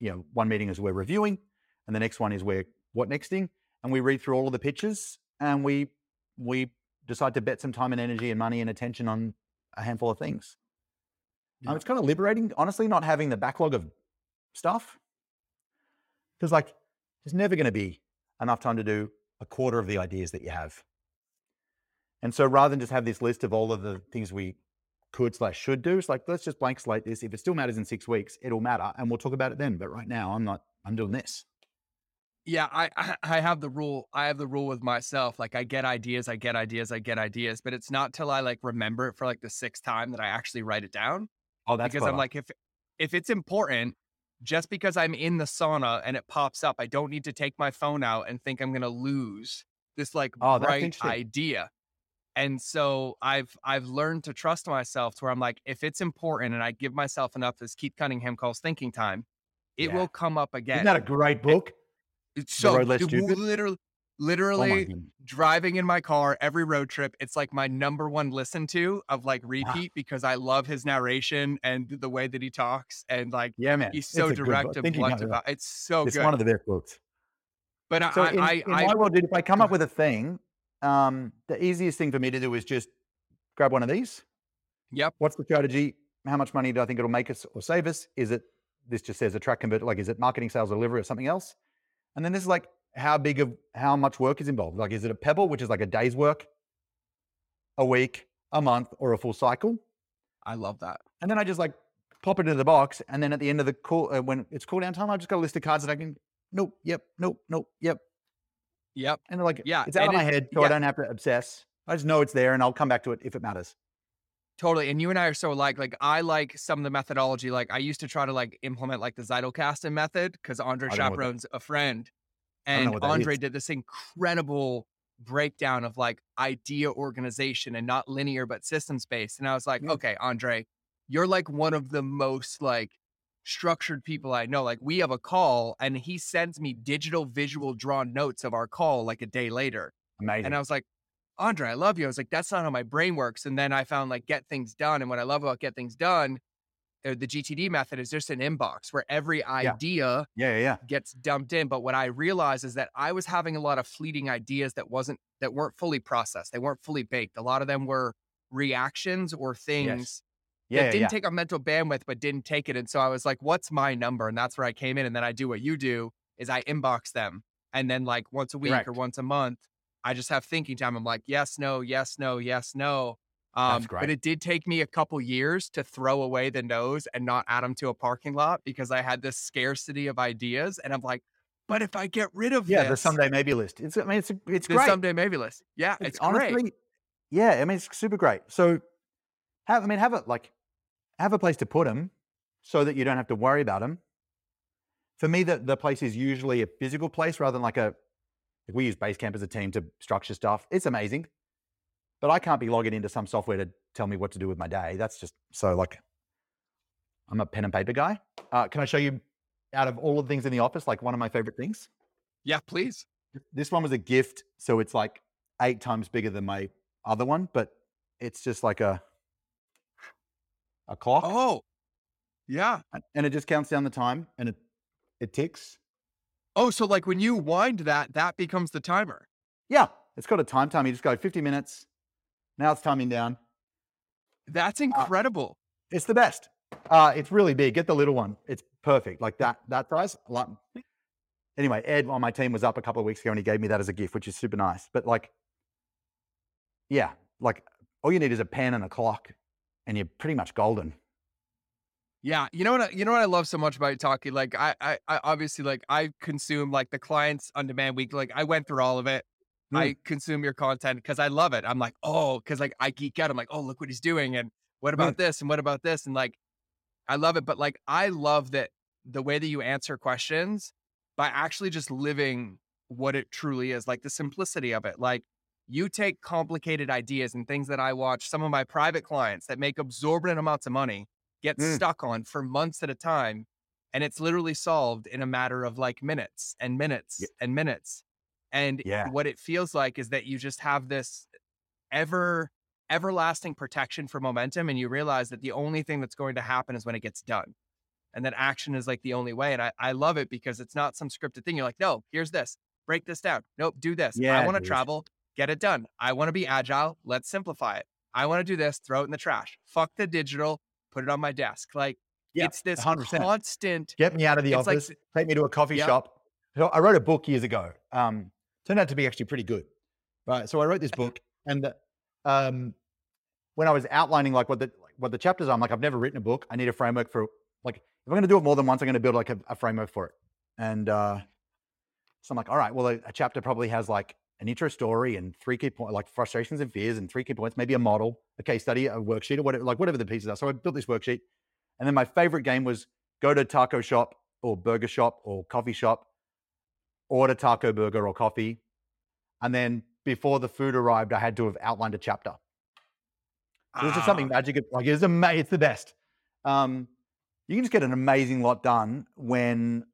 you know, one meeting is we're reviewing, and the next one is we're what nexting, and we read through all of the pitches and we we decide to bet some time and energy and money and attention on a handful of things. Um, it's kind of liberating, honestly, not having the backlog of stuff because like there's never going to be enough time to do a quarter of the ideas that you have. And so rather than just have this list of all of the things we could slash should do, it's like let's just blank slate this. If it still matters in six weeks, it'll matter, and we'll talk about it then. But right now, I'm not. I'm doing this. Yeah, I I- I have the rule. I have the rule with myself. Like I get ideas, I get ideas, I get ideas, but it's not till I like remember it for like the sixth time that I actually write it down. Oh, that's because I'm like, if if it's important, just because I'm in the sauna and it pops up, I don't need to take my phone out and think I'm gonna lose this like Oh, bright idea. And so I've I've learned to trust myself to where I'm like, if it's important and I give myself enough, as Keith Cunningham calls thinking time, it Yeah. will come up again. isn't that a great book? It's so Road Less dude, Stupid? literally, Oh literally driving in my car every road trip. It's like my number one listen to of like ah. repeat because I love his narration and the way that he talks and like Yeah, man. he's so a good book. direct and blunt about. It's so It's good. one of the best books. but I, So I, in, I, in I my world, dude, if I come up with a thing, um, the easiest thing for me to do is just grab one of these. yep, What's the strategy? How much money do I think it'll make us or save us? Is it this just says a attract convert? Like, is it marketing, sales, delivery, or something else? And then this is like how big of how much work is involved. Like, is it a pebble, which is like a day's work, a week, a month, or a full cycle? I love that. And then I just like pop it into the box. And then at the end of the call, uh, when it's cool down time, I've just got a list of cards that I can, nope, yep, nope, nope, yep. Yep. And like, Yeah, it's out of my head, so I don't have to obsess. I just know it's there and I'll come back to it if it matters. Totally. And you and I are so alike. Like I like some of the methodology. Like I used to try to like implement like the Zettelkasten method because Andre I don't know what that- chaperones a friend. I don't know And Andre is. did this incredible breakdown of like idea organization and not linear but systems based. And I was like, Mm. okay, Andre, you're like one of the most like structured people I know. Like we have a call and he sends me digital visual drawn notes of our call like a day later. Amazing. And I was like, Andre, I love you. I was like, that's not how my brain works. And then I found like get things done. And what I love about get things done, uh, the GTD method is just an inbox where every idea yeah, yeah, yeah. gets dumped in. But what I realized is that I was having a lot of fleeting ideas that wasn't that weren't fully processed. They weren't fully baked. A lot of them were reactions or things Yeah, that yeah, didn't yeah. take up mental bandwidth but didn't take it. And so I was like, what's my number? And that's where I came in. And then I do what you do is I inbox them. And then like once a week or once a month, I just have thinking time. I'm like, yes, no, yes, no, yes, no. Um, but it did take me a couple years to throw away the nose and not add them to a parking lot because I had this scarcity of ideas. And I'm like, but if I get rid of Yeah, this, the someday maybe list. It's I mean it's it's the great. someday maybe list. Yeah, it's, honestly, great. yeah. I mean it's super great. So have I mean have it like have a place to put them so that you don't have to worry about them. For me, the the place is usually a physical place rather than like a. Like we use Basecamp as a team to structure stuff. It's amazing, but I can't be logging into some software to tell me what to do with my day. That's just so like. I'm a pen and paper guy. Uh, can I show you out of all of the things in the office, like one of my favorite things? Yeah, please. This one was a gift, so it's like eight times bigger than my other one, but it's just like a a clock, Oh, yeah. and- it just counts down the time, and it it ticks. Oh, so like when you wind that, that becomes the timer. Yeah, it's got a time time. You just go 50 minutes. Now it's timing down. That's incredible. It's the best. Uh, it's really big. Get the little one. It's perfect. Like that that size. Like, anyway, Ed on my team was up a couple of weeks ago, and he gave me that as a gift, which is super nice. But like, yeah, like all you need is a pen and a clock, and you're pretty much golden. Yeah, you know what? I, you know what I love so much about Taki. Like, I, I, I obviously like I consume like the clients on demand week. Like, I went through all of it. Mm. I consume your content because I love it. I'm like, oh, because like I geek out. I'm like, oh, look what he's doing, and what about this, and what about this, and like, I love it. But like, I love that the way that you answer questions by actually just living what it truly is, like the simplicity of it. Like, you take complicated ideas and things that I watch some of my private clients that make exorbitant amounts of money get Mm. stuck on for months at a time. And it's literally solved in a matter of like minutes and minutes Yeah. and minutes. And Yeah. what it feels like is that you just have this ever everlasting protection for momentum. And you realize that the only thing that's going to happen is when it gets done. And that action is like the only way. And I, I love it because it's not some scripted thing. You're like, no, here's this, break this down. Nope, do this. I want to travel, get it done. I want to be agile. Let's simplify it. I want to do this, throw it in the trash. Fuck the digital, put it on my desk. Like Yeah, it's this 100%. constant. Get me out of the It's like office. take me to a coffee Yep. shop. So I wrote a book years ago. Um, turned out to be actually pretty good. Right. So I wrote this [LAUGHS] book, and the, um, when I was outlining like what the what the chapters are, I'm like, I've never written a book. I need a framework for like if I'm going to do it more than once, I'm going to build like a, a framework for it. And uh, so I'm like, all right, well, a, a chapter probably has like an intro story and three key points, like frustrations and fears, and three key points, maybe a model, a case study, a worksheet, or whatever, like whatever the pieces are. So I built this worksheet, and then my favorite game was go to taco shop or burger shop or coffee shop, order taco, burger, or coffee, and then before the food arrived, I had to have outlined a chapter. So there's just something Ah, magic. Like it's amazing. It's the best. Um, you can just get an amazing lot done when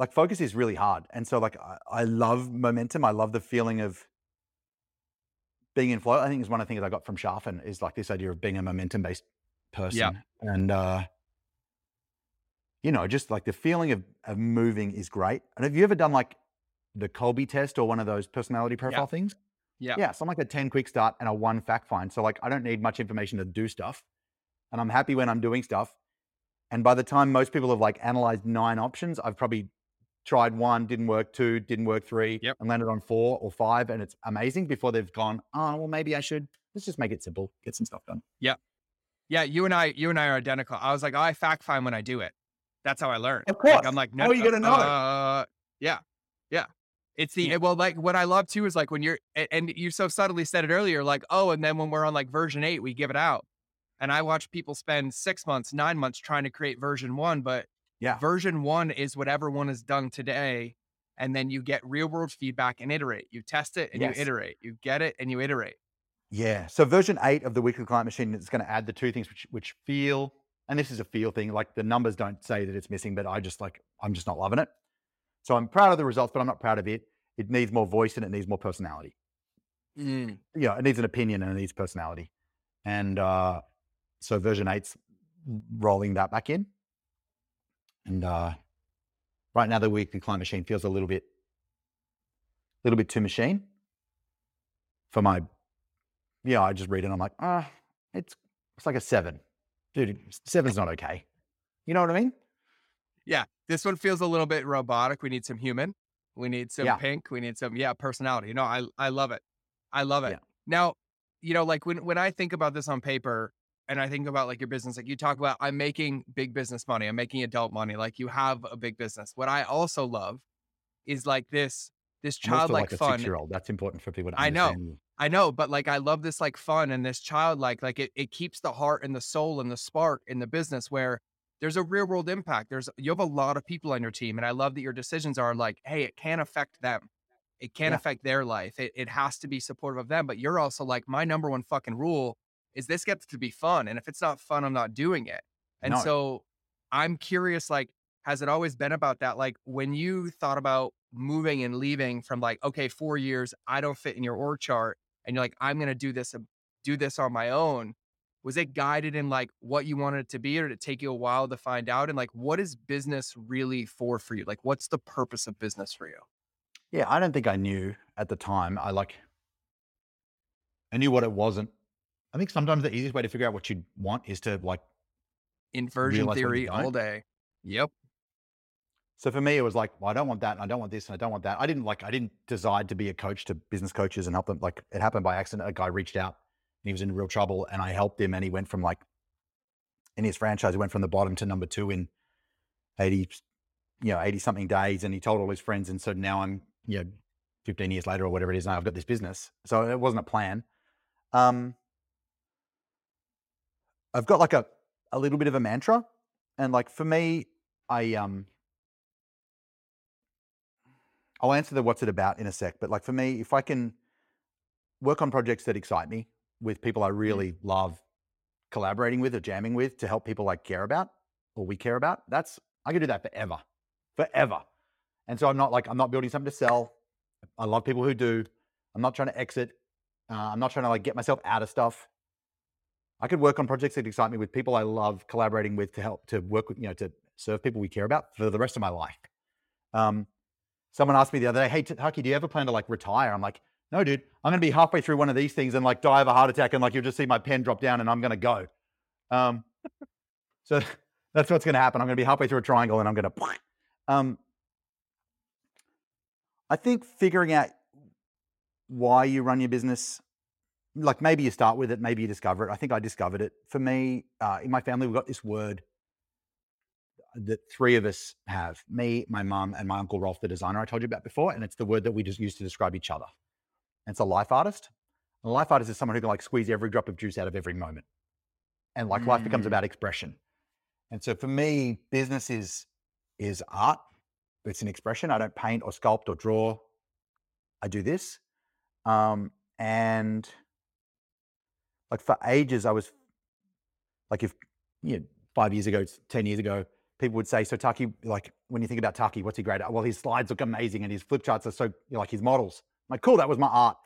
like focus is really hard. And so like I, I love momentum. I love the feeling of being in flow. I think is one of the things I got from Sharfen is like this idea of being a momentum based person. Yeah. And uh, you know, just like the feeling of of moving is great. And have you ever done like the Kolbe test or one of those personality profile things? Yeah. Yeah. So I'm like a 10 quick start and a one fact find. So like I don't need much information to do stuff. And I'm happy when I'm doing stuff. And by the time most people have like analyzed nine options, I've probably tried one, didn't work, two, didn't work, three, Yep. and landed on four or five. And it's amazing before they've gone, oh, well, maybe I should. Let's just make it simple, get some stuff done. Yeah, yeah. you and I, you and I are identical. I was like, I fact find when I do it. That's how I learn. Of Like, course. I'm like, How no, are you gonna know? Uh, yeah, yeah. It's the well, like what I love too is like when you're and you so subtly said it earlier, like, oh, and then when we're on like version eight, we give it out. And I watch people spend six months, nine months trying to create version one, but Yeah. version one is whatever one is done today. And then you get real world feedback and iterate. You test it and Yes. you iterate. You get it and you iterate. Yeah. So version eight of the weekly client machine is going to add the two things which which feel, and this is a feel thing. Like the numbers don't say that it's missing, but I just like I'm just not loving it. So I'm proud of the results, but I'm not proud of it. It needs more voice and it needs more personality. Mm. You know, it needs an opinion and it needs personality. And uh, so version eight's rolling that back in. And uh, right now the weekly client machine feels a little bit, a little bit too machine for my yeah, I just read it and I'm like, ah, it's it's like a seven. Dude, seven's not okay. You know what I mean? Yeah. This one feels a little bit robotic. We need some human. We need some Yeah. pink. We need some, yeah, personality. No, I I love it. I love it. Yeah. Now, you know, like when when I think about this on paper and I think about like your business, like you talk about I'm making big business money, I'm making adult money, like you have a big business. What I also love is like this this childlike like fun. six year old. That's important for people to I know. I know, but like I love this like fun and this childlike, like it, it keeps the heart and the soul and the spark in the business where there's a real world impact. There's you have a lot of people on your team. And I love that your decisions are like, hey, it can affect them. It can Yeah. affect their life. It, it has to be supportive of them. But you're also like, my number one fucking rule is this gets to be fun. And if it's not fun, I'm not doing it. And No. so I'm curious, like, has it always been about that? Like when you thought about moving and leaving from like, okay, four years, I don't fit in your org chart, and you're like, I'm gonna do this, um, do this on my own. Was it guided in like what you wanted it to be, or did it take you a while to find out? And like, what is business really for for you? Like, what's the purpose of business for you? Yeah, I don't think I knew at the time. I like, I knew what it wasn't. I think sometimes the easiest way to figure out what you want is to like, Inversion theory all day. Yep. so for me, it was like, well, I don't want that and I don't want this and I don't want that. I didn't like, I didn't decide to be a coach to business coaches and help them. Like it happened by accident. A guy reached out and he was in real trouble and I helped him and he went from like, in his franchise, he went from the bottom to number two in 80, you know, 80 something days. And he told all his friends. And so now I'm, you know, 15 years later or whatever it is, now I've got this business. So it wasn't a plan. Um, I've got like a, a little bit of a mantra. And like for me, I, um, I'll answer the what's it about in a sec. But like for me, if I can work on projects that excite me with people I really love collaborating with or jamming with to help people I care about or we care about, that's I can do that forever. Forever. And so I'm not like I'm not building something to sell. I love people who do. I'm not trying to exit. Uh, I'm not trying to like get myself out of stuff. I could work on projects that excite me with people I love collaborating with to help to work with, you know, to serve people we care about for the rest of my life. Um, someone asked me the other day, "Hey, Taki, do you ever plan to like retire?" I'm like, "No, dude. I'm going to be halfway through one of these things and like die of a heart attack, and like you'll just see my pen drop down, and I'm going to go." Um, so [LAUGHS] that's what's going to happen. I'm going to be halfway through a triangle, and I'm going to. Um, I think figuring out why you run your business, like maybe you start with it, maybe you discover it. I think I discovered it. For me, uh, in my family, we've got this word that three of us have me, my mum, and my uncle Rolf, the designer I told you about before. And it's the word that we just use to describe each other. And it's a life artist. A life artist is someone who can like squeeze every drop of juice out of every moment. And like life becomes Mm. about expression. And so for me, business is is art. It's an expression. I don't paint or sculpt or draw. I do this. Um, and like for ages, I was like, if you know, five years ago, 10 years ago, people would say, So, Taki, like, when you think about Taki, what's he great at? Well, his slides look amazing and his flip charts are so, you know, like his models. I'm like, cool, that was my art.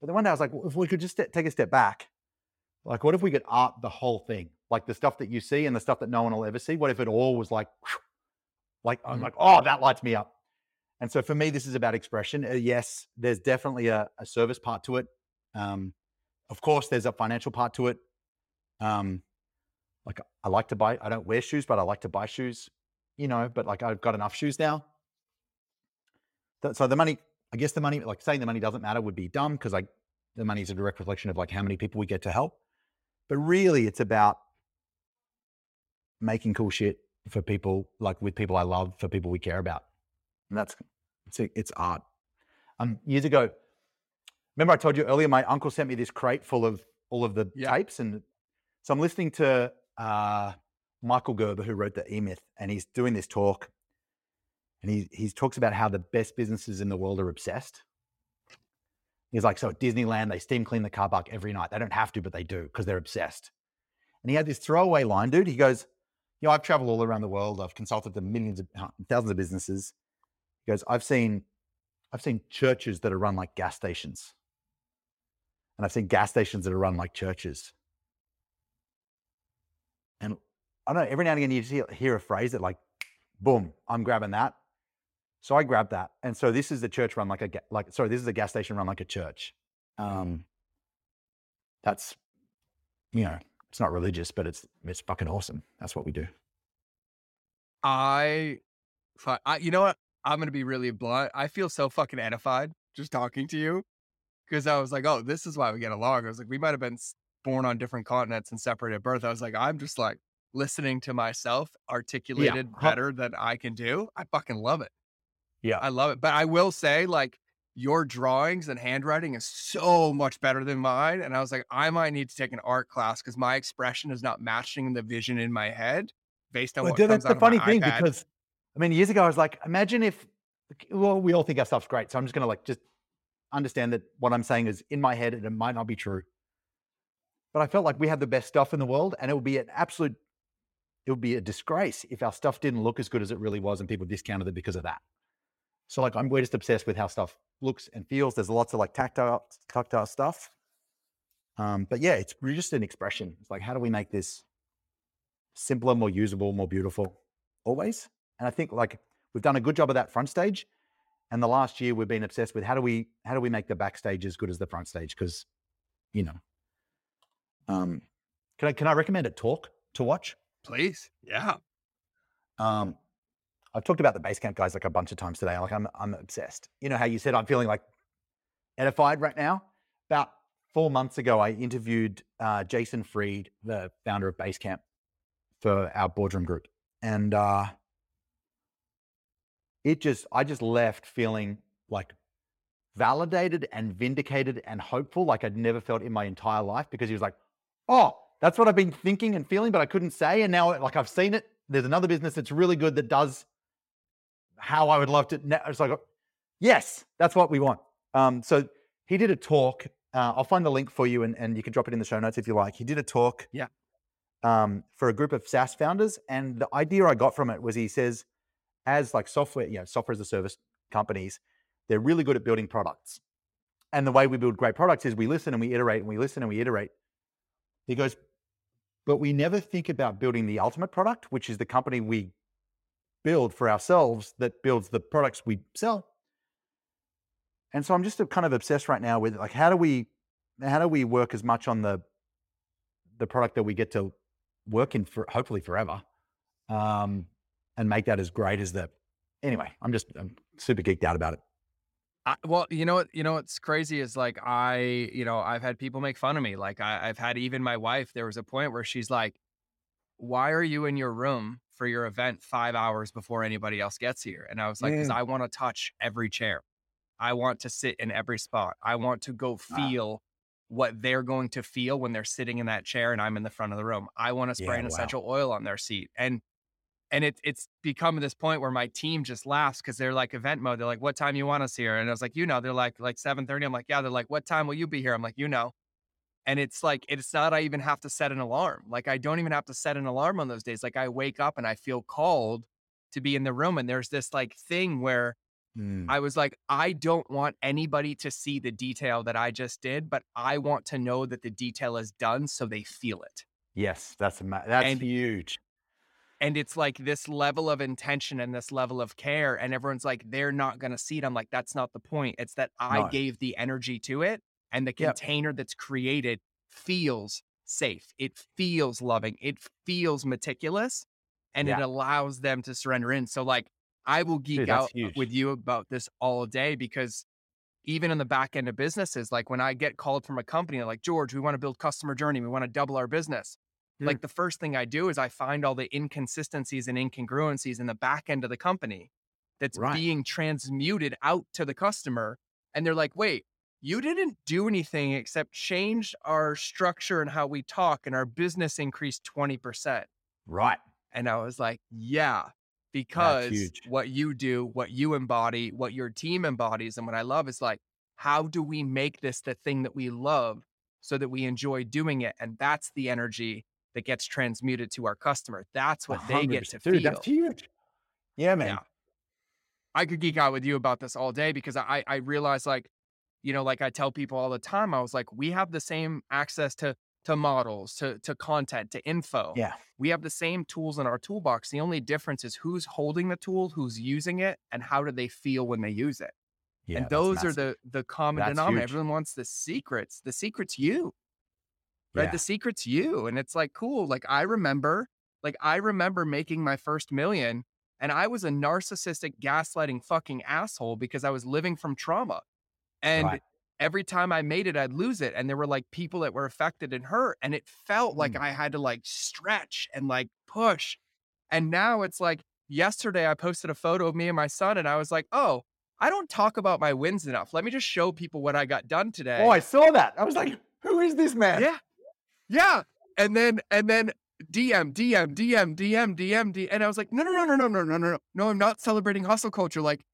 But then one day I was like, well, if we could just take a step back, like, what if we could art the whole thing? Like the stuff that you see and the stuff that no one will ever see? What if it all was like, like, I'm Mhm. like, oh, that lights me up. And so for me, this is about expression. Uh, yes, there's definitely a, a service part to it. Um, of course, there's a financial part to it. Um, like I like to buy, I don't wear shoes, but I like to buy shoes, you know, but like I've got enough shoes now. So the money, I guess the money, like saying the money doesn't matter would be dumb because like the money is a direct reflection of like how many people we get to help. But really it's about making cool shit for people, like with people I love, for people we care about. And that's, it's, it's art. Um, years ago, remember I told you earlier, my uncle sent me this crate full of all of the Yeah. tapes and So I'm listening to uh, Michael Gerber, who wrote the E Myth, and he's doing this talk, and he he talks about how the best businesses in the world are obsessed. He's like, so at Disneyland, they steam clean the car park every night. They don't have to, but they do because they're obsessed. And he had this throwaway line, dude. He goes, you know, I've traveled all around the world. I've consulted to millions of thousands of businesses. He goes, I've seen, I've seen churches that are run like gas stations. And I've seen gas stations that are run like churches. And I don't know, every now and again you hear, hear a phrase that like, boom, I'm grabbing that. So I grabbed that. And so this is the church run like a, like, sorry, this is a gas station run like a church. Um, that's, you know, it's not religious, but it's, it's fucking awesome. That's what we do. I, I you know what? I'm going to be really blunt. I feel so fucking edified just talking to you because I was like, oh, this is why we get along. I was like, we might have been born on different continents and separated at birth. I was like, I'm just like listening to myself articulated yeah. better than I can do. I fucking love it. Yeah. I love it. But I will say, like, your drawings and handwriting is so much better than mine. And I was like, I might need to take an art class because my expression is not matching the vision in my head based on well, what dude, comes that's the funny thing iPad. because I mean, years ago, I was like, imagine if, well, we all think our stuff's great. So I'm just going to like just understand that what I'm saying is in my head and it might not be true. But I felt like we had the best stuff in the world and it would be an absolute, it would be a disgrace if our stuff didn't look as good as it really was and people discounted it because of that. So like I'm we're just obsessed with how stuff looks and feels. There's lots of like tactile tactile stuff. Um, but yeah, it's just an expression. It's like how do we make this simpler, more usable, more beautiful always? And I think like we've done a good job of that front stage. And the last year we've been obsessed with how do we how do we make the backstage as good as the front stage? Because, you know. Um can I can I recommend a talk to watch? Please. Yeah. Um I've talked about the Basecamp guys like a bunch of times today. Like I'm, I'm obsessed. You know how you said I'm feeling like edified right now. About four months ago, I interviewed uh, Jason Fried, the founder of Basecamp, for our boardroom group, and uh, it just I just left feeling like validated and vindicated and hopeful, like I'd never felt in my entire life. Because he was like, "Oh, that's what I've been thinking and feeling, but I couldn't say, and now like I've seen it. There's another business that's really good that does how I would love to. It's like, yes, that's what we want. Um, so he did a talk. Uh, I'll find the link for you and, and you can drop it in the show notes if you like. He did a talk yeah. um, for a group of SaaS founders. And the idea I got from it was he says, as like software, you know, software as a service companies, they're really good at building products. And the way we build great products is we listen and we iterate and we listen and we iterate. He goes, but we never think about building the ultimate product, which is the company we build for ourselves that builds the products we sell. And so I'm just kind of obsessed right now with like how do we how do we work as much on the the product that we get to work in for hopefully forever, um, and make that as great as the. Anyway, I'm just I'm super geeked out about it. I, well, you know what? You know what's crazy is like I, you know, I've had people make fun of me. Like I, I've had even my wife. There was a point where she's like, "Why are you in your room for your event five hours before anybody else gets here. And I was like, because mm. I want to touch every chair. I want to sit in every spot. I want to go feel wow. what they're going to feel when they're sitting in that chair and I'm in the front of the room. I want to spray yeah, an wow. essential oil on their seat. And and it, it's become this point where my team just laughs because they're like event mode. They're like, "What time you want us here?" And I was like, "You know." They're like, "Like 7:30." I'm like, "Yeah." They're like, "What time will you be here?" I'm like, "You know." And it's like, it's not, I even have to set an alarm. Like, I don't even have to set an alarm on those days. Like, I wake up and I feel called to be in the room. And there's this like thing where mm. I was like, I don't want anybody to see the detail that I just did, but I want to know that the detail is done so they feel it. Yes, that's ma- that's and, huge. And it's like this level of intention and this level of care. And everyone's like, they're not going to see it. I'm like, that's not the point. It's that I no. gave the energy to it and the yep. container that's created feels safe. It feels loving. It feels meticulous and yeah. it allows them to surrender in. So like I will geek Dude, out huge. with you about this all day because even in the back end of businesses, like when I get called from a company like George, we want to build customer journey, we want to double our business. Mm. Like the first thing I do is I find all the inconsistencies and incongruencies in the back end of the company that's right. being transmuted out to the customer. And they're like, wait, you didn't do anything except change our structure and how we talk, and our business increased 20%. Right. And I was like, yeah, because what you do, what you embody, what your team embodies, and what I love is like, how do we make this the thing that we love so that we enjoy doing it? And that's the energy that gets transmuted to our customer. That's what they get to Dude, feel. That's huge. Yeah, man. Yeah. I could geek out with you about this all day because I I realize like, you know, like I tell people all the time, I was like, we have the same access to to models, to to content, to info. Yeah. We have the same tools in our toolbox. The only difference is who's holding the tool, who's using it, and how do they feel when they use it. Yeah. and those are the the common That's denominator. huge. Everyone wants the secrets. The secret's you. Right? Yeah. The secret's you. And it's like cool. Like I remember, like I remember making my first million and I was a narcissistic gaslighting fucking asshole because I was living from trauma. And Right. every time I made it, I'd lose it. And there were like people that were affected and hurt. And it felt like Mm. I had to like stretch and like push. And now it's like yesterday I posted a photo of me and my son, and I was like, oh, I don't talk about my wins enough. Let me just show people what I got done today. Oh, I saw that. I was like, who is this man? Yeah. Yeah. And then and then DM, DM, DM, DM, DM, DM. And I was like, no, no, no, no, no, no, no, no, no. No, I'm not celebrating hustle culture. Like,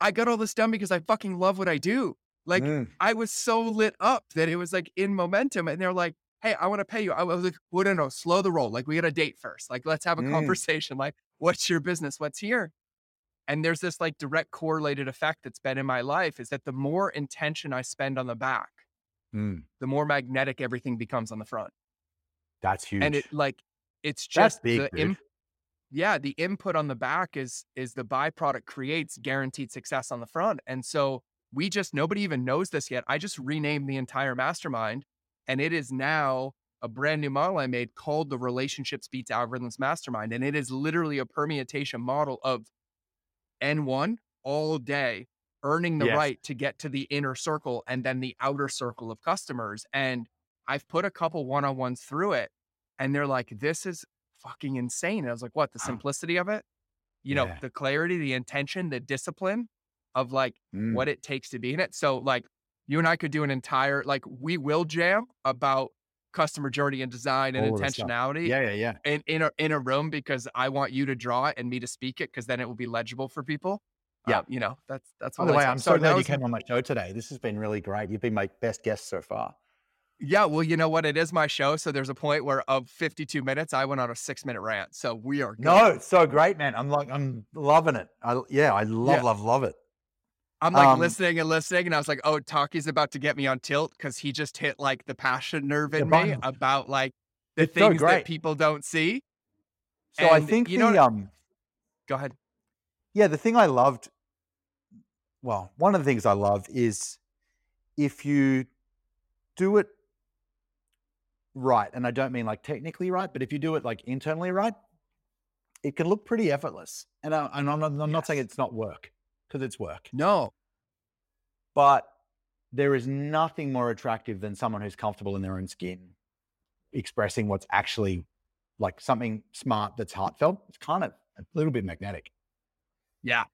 I got all this done because I fucking love what I do. Like, Mm. I was so lit up that it was like in momentum. And they're like, hey, I want to pay you. I was like, well, no, no, slow the roll. Like, we got a date first. Like, let's have a Mm. conversation. [LAUGHS] Like, what's your business? What's here? And there's this like direct correlated effect that's been in my life is that the more intention I spend on the back, Mm. the more magnetic everything becomes on the front That's huge. and it like it's just big, the im- yeah the input on the back is is the byproduct creates guaranteed success on the front and so we just nobody even knows this yet i just renamed the entire mastermind and it is now a brand new model i made called the relationships beats algorithms mastermind and it is literally a permutation model of n1 all day earning the Yes. right to get to the inner circle and then the outer circle of customers and i've put a couple one-on-ones through it and they're like, this is fucking insane. And I was like, what? The simplicity of it? You know, Yeah. the clarity, the intention, the discipline of like Mm. what it takes to be in it. So, like, you and I could do an entire, like, we will jam about customer journey and design and All of the stuff. intentionality Yeah, yeah, yeah. in, in, a, in a room because I want you to draw it and me to speak it because then it will be legible for people. Yeah. Uh, you know, that's, that's By the way. I'm so glad you came on my show today. This has been really great. You've been my best guest so far. Yeah, well, you know what? It is my show. So there's a point where of 52 minutes, I went on a six minute rant. So we are good. No, it's so great, man. I'm like, I'm loving it. I, yeah, I love, Yeah. love, love it. I'm like Um, listening and listening, and I was like, "Oh, Taki's about to get me on tilt because he just hit like the passion nerve in me about like the It's so things that people don't see." So I think you the know- um, Go ahead. yeah, the thing I loved, well, one of the things I love is if you do it right, and I don't mean like technically right, but if you do it like internally right, it can look pretty effortless. And, I, and I'm, not, I'm not saying it's not work because it's work, No, but there is nothing more attractive than someone who's comfortable in their own skin, expressing what's actually like something smart that's heartfelt. It's kind of a little bit magnetic. yeah,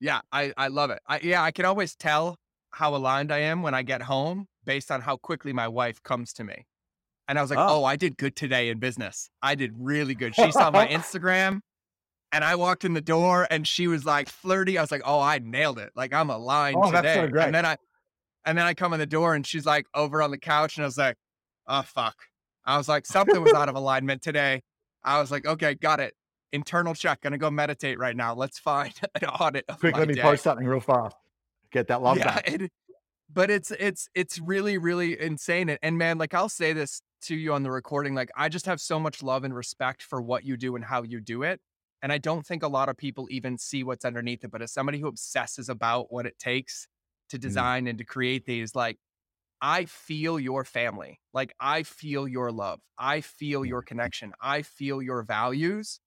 yeah, I I love it. I yeah, I can always tell how aligned I am when I get home based on how quickly my wife comes to me. And I was like, Oh. "Oh, I did good today in business. I did really good." She saw my [LAUGHS] Instagram. And I walked in the door and she was like flirty. I was like, oh, I nailed it. Like I'm aligned Oh, today. so. And then I and then I come in the door and she's like over on the couch and I was like, oh fuck. I was like, something was out of [LAUGHS] alignment today. I was like, okay, got it. Internal check. Gonna go meditate right now. Let's find [LAUGHS] an audit of Quick, my let me day. post something real fast. Get that love back. it- but it's it's it's really really insane and, and man like i'll say this to you on the recording like i just have so much love and respect for what you do and how you do it and i don't think a lot of people even see what's underneath it but as somebody who obsesses about what it takes to mm-hmm. design and to create these like i feel your family like i feel your love i feel your connection i feel your values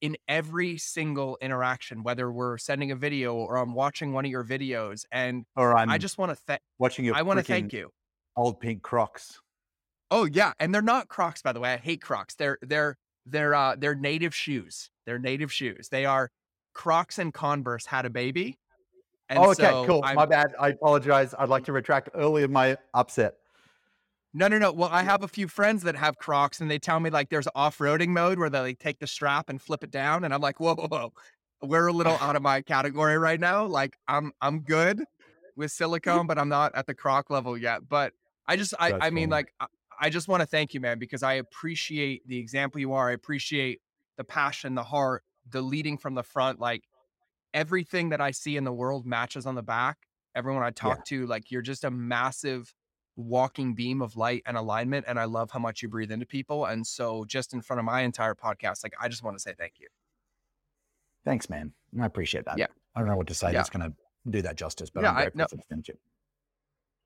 in every single interaction whether we're sending a video or i'm watching one of your videos and Or I'm I just want to thank. watching your I want to thank you. old pink Crocs. Oh yeah, and they're not Crocs, by the way. I hate Crocs. They're they're they're uh they're native shoes. They're native shoes. They are Crocs and Converse had a baby, And oh, okay, so cool. I'm- My bad. I apologize. I'd like to retract early in my upset. No, no, no. Well, I have a few friends that have Crocs, and they tell me like there's off-roading mode where they like, take the strap and flip it down, and I'm like, whoa, whoa, whoa. We're a little [LAUGHS] out of my category right now. Like I'm, I'm good with silicone, [LAUGHS] but I'm not at the Croc level yet. But I just, I, That's I mean, funny. like, I, I just want to thank you, man, because I appreciate the example you are. I appreciate the passion, the heart, the leading from the front. Like everything that I see in the world matches on the back. Everyone I talk to, like you're just a massive walking beam of light and alignment. And I love how much you breathe into people. And so just in front of my entire podcast, like I just want to say thank you. Thanks, man. I appreciate that. Yeah. I don't know what to say Yeah. that's going to do that justice, but Yeah, I'm I- grateful no. for the friendship.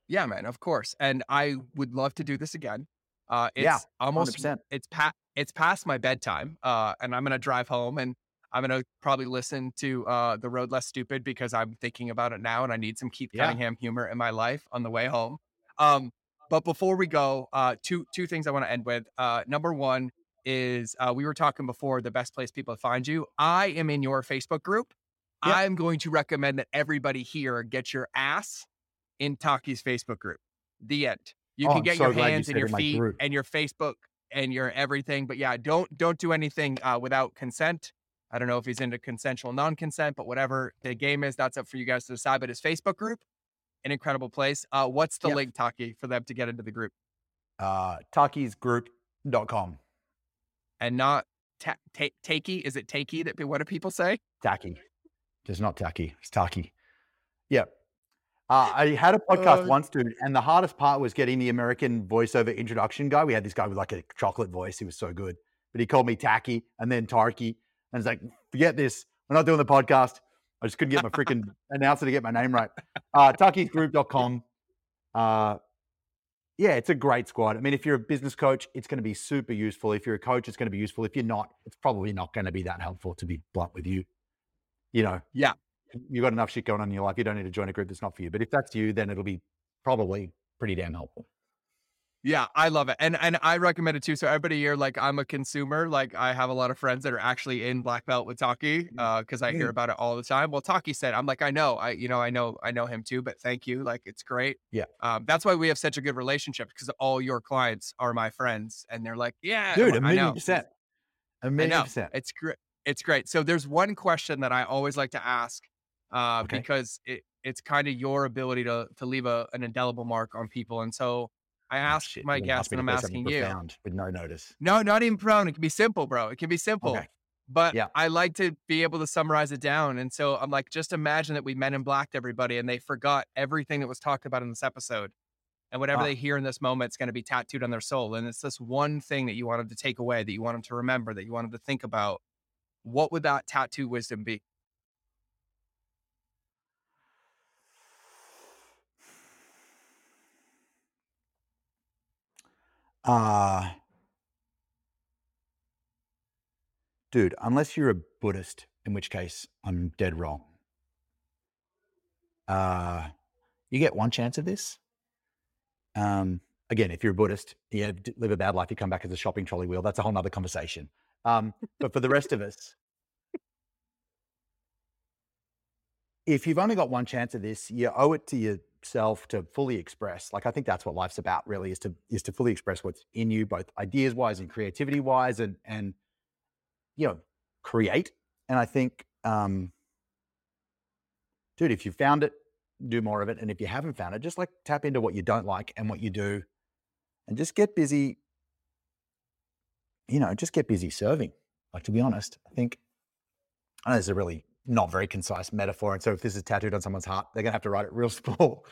Yeah, man, of course. And I would love to do this again. Uh it's Yeah, almost 100%. it's past it's past my bedtime. Uh and I'm gonna drive home and I'm gonna probably listen to uh The Road Less Stupid because I'm thinking about it now and I need some Keith Yeah. Cunningham humor in my life on the way home. Um but before we go, uh two two things I want to end with. Uh number one is uh we were talking before the best place people to find you. I am in your Facebook group. Yeah. I'm going to recommend that everybody here get your ass in Taki's Facebook group. The end. You Oh, can I'm get so your glad you hands and your feet group. and your Facebook and your everything. But yeah, don't don't do anything uh, without consent. I don't know if he's into consensual non-consent, but whatever the game is, that's up for you guys to decide. But his Facebook group, an incredible place. Uh, what's the Yeah. link, Taki, for them to get into the group Uh, Takisgroup.com. and not ta- ta- Takey? Is it Takey that what do people say? Taki. Just not Taki. It's Taki. Yeah. Uh, I had a podcast Uh, once, dude, and the hardest part was getting the American voiceover introduction guy. We had this guy with like a chocolate voice. He was so good. But he called me Tacky and then Tarky. And it's like, forget this. We're not doing the podcast. I just couldn't get my freaking [LAUGHS] announcer to get my name right. Uh, Tarky'sGroup.com. Uh, yeah, it's a great squad. I mean, if you're a business coach, it's going to be super useful. If you're a coach, it's going to be useful. If you're not, it's probably not going to be that helpful to be blunt with you. You know, Yeah. You've got enough shit going on in your life. You don't need to join a group that's not for you. But if that's you, then it'll be probably pretty damn helpful. Yeah, I love it. And and I recommend it too. So everybody here, like I'm a consumer. Like I have a lot of friends that are actually in black belt with Taki, uh, because I hear Mm. about it all the time. Well, Taki said, I'm like, I know, I you know, I know, I know him too, but thank you. Like it's great. Yeah. Um, that's why we have such a good relationship because all your clients are my friends and they're like, Yeah, Dude, a I million percent. A million percent. It's great. It's great. So there's one question that I always like to ask, uh, Okay. because it, it's kind of your ability to to leave a, an indelible mark on people. And so I Oh, asked shit, my guest, and I'm asking you. With no notice. No, not even prone. It can be simple, bro. It can be simple. Okay. But Yeah. I like to be able to summarize it down. And so I'm like, just imagine that we men in blacked everybody and they forgot everything that was talked about in this episode. And whatever Ah. they hear in this moment is going to be tattooed on their soul. And it's this one thing that you want them to take away, that you want them to remember, that you want them to think about. What would that tattoo wisdom be? Uh dude, unless you're a Buddhist, in which case I'm dead wrong. Uh you get one chance of this. Um again, if you're a Buddhist, you live a bad life, you come back as a shopping trolley wheel. That's a whole nother conversation. Um, but for the rest of us, [LAUGHS] if you've only got one chance of this, you owe it to yourself to fully express. Like I think that's what life's about, really, is to is to fully express what's in you, both ideas wise and creativity wise, and and you know, create. And I think, um, dude, if you found it, do more of it. And if you haven't found it, just like tap into what you don't like and what you do, and just get busy. You know, just get busy serving. Like to be honest, I think I know this is a really not very concise metaphor. And so if this is tattooed on someone's heart, they're gonna have to write it real [LAUGHS] small.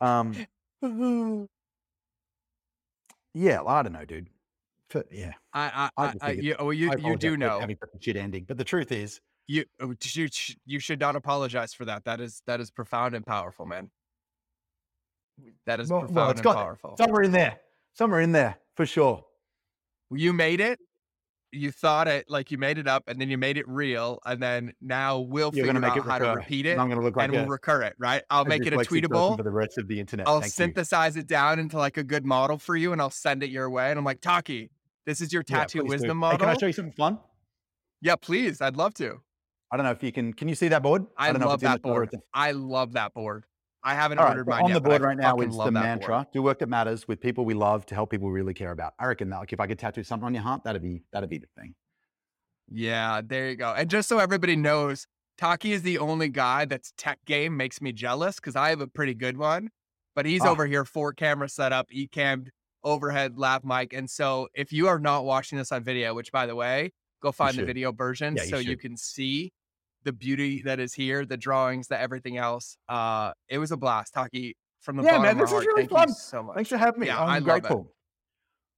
Um, [LAUGHS] yeah, well, I don't know, dude. For- yeah, I, I I, I, you, oh, you, you do know. having shit ending, but the truth is, You, oh, you, you should not apologize for that. That is, that is profound and powerful, man. That is Well- well, profound it's and got- powerful. somewhere in there, somewhere in there for sure. you made it you thought it like you made it up and then you made it real and then now we'll You're figure out it how to repeat and it I'm gonna look like and a, we'll recur it right i'll make it a tweetable for the rest of the internet. i'll Thank you. synthesize it down into like a good model for you and i'll send it your way and i'm like taki this is your Yeah, tattoo do. wisdom Hey, model can I show you something fun? yeah please i'd love to I don't know if you can. Can you see that board? I, don't know if love that board. I love that board. I haven't All right, ordered so mine on yet, the board right now is the that board. mantra: "Do work that matters with people we love to help people we really care about." I reckon that, like, if I could tattoo something on your heart, that'd be that'd be the thing. Yeah, there you go. And just so everybody knows, Taki is the only guy that's tech game makes me jealous because I have a pretty good one, but he's Ah. over here four camera setup, Ecamm, overhead lav mic. And so if you are not watching this on video, which by the way, go find the video version Yeah, so you can see the beauty that is here, the drawings, the everything else. Uh, it was a blast, Taki. From the Yeah, bottom man, of my this is heart, really thank fun. you so much. Thanks for having me. Yeah, I'm I love it. grateful.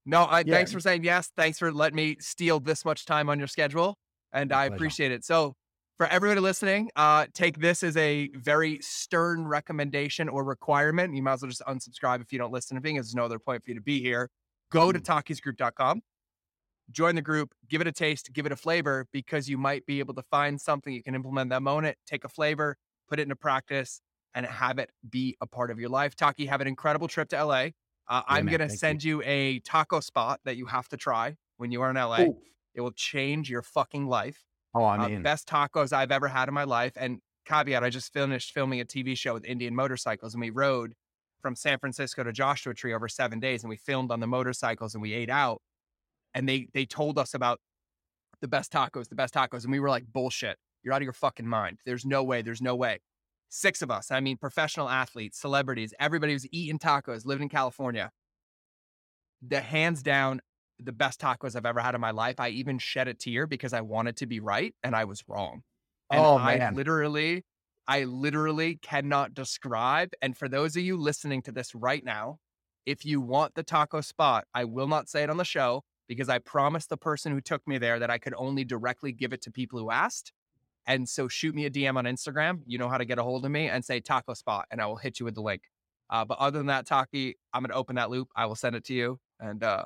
No, I, Yeah. thanks for saying yes. Thanks for letting me steal this much time on your schedule. And My I pleasure. appreciate it. So, for everybody listening, uh, take this as a very stern recommendation or requirement. You might as well just unsubscribe if you don't listen to me. There's no other point for you to be here. Go to Mm. Join the group, give it a taste, give it a flavor, because you might be able to find something you can implement that moment, take a flavor, put it into practice, and have it be a part of your life. Taki, have an incredible trip to LA. Uh, I'm going to thank you. send you. a taco spot that you have to try when you are in LA. Ooh. It will change your fucking life. Oh, I Uh, mean, best tacos I've ever had in my life. And caveat, I just finished filming a TV show with Indian motorcycles and we rode from San Francisco to Joshua Tree over seven days and we filmed on the motorcycles and we ate out. And they they told us about the best tacos, the best tacos. And we were like, bullshit. You're out of your fucking mind. There's no way. There's no way. Six of us, I mean, professional athletes, celebrities, everybody was eating tacos, living in California. The hands down, the best tacos I've ever had in my life. I even shed a tear because I wanted to be right and I was wrong. And Oh, I man. literally, I literally cannot describe. And for those of you listening to this right now, if you want the taco spot, I will not say it on the show because I promised the person who took me there that I could only directly give it to people who asked. And so shoot me a DM on Instagram. You know how to get a hold of me and say taco spot, and I will hit you with the link. Uh, but other than that, Taki, I'm going to open that loop. I will send it to you. And uh,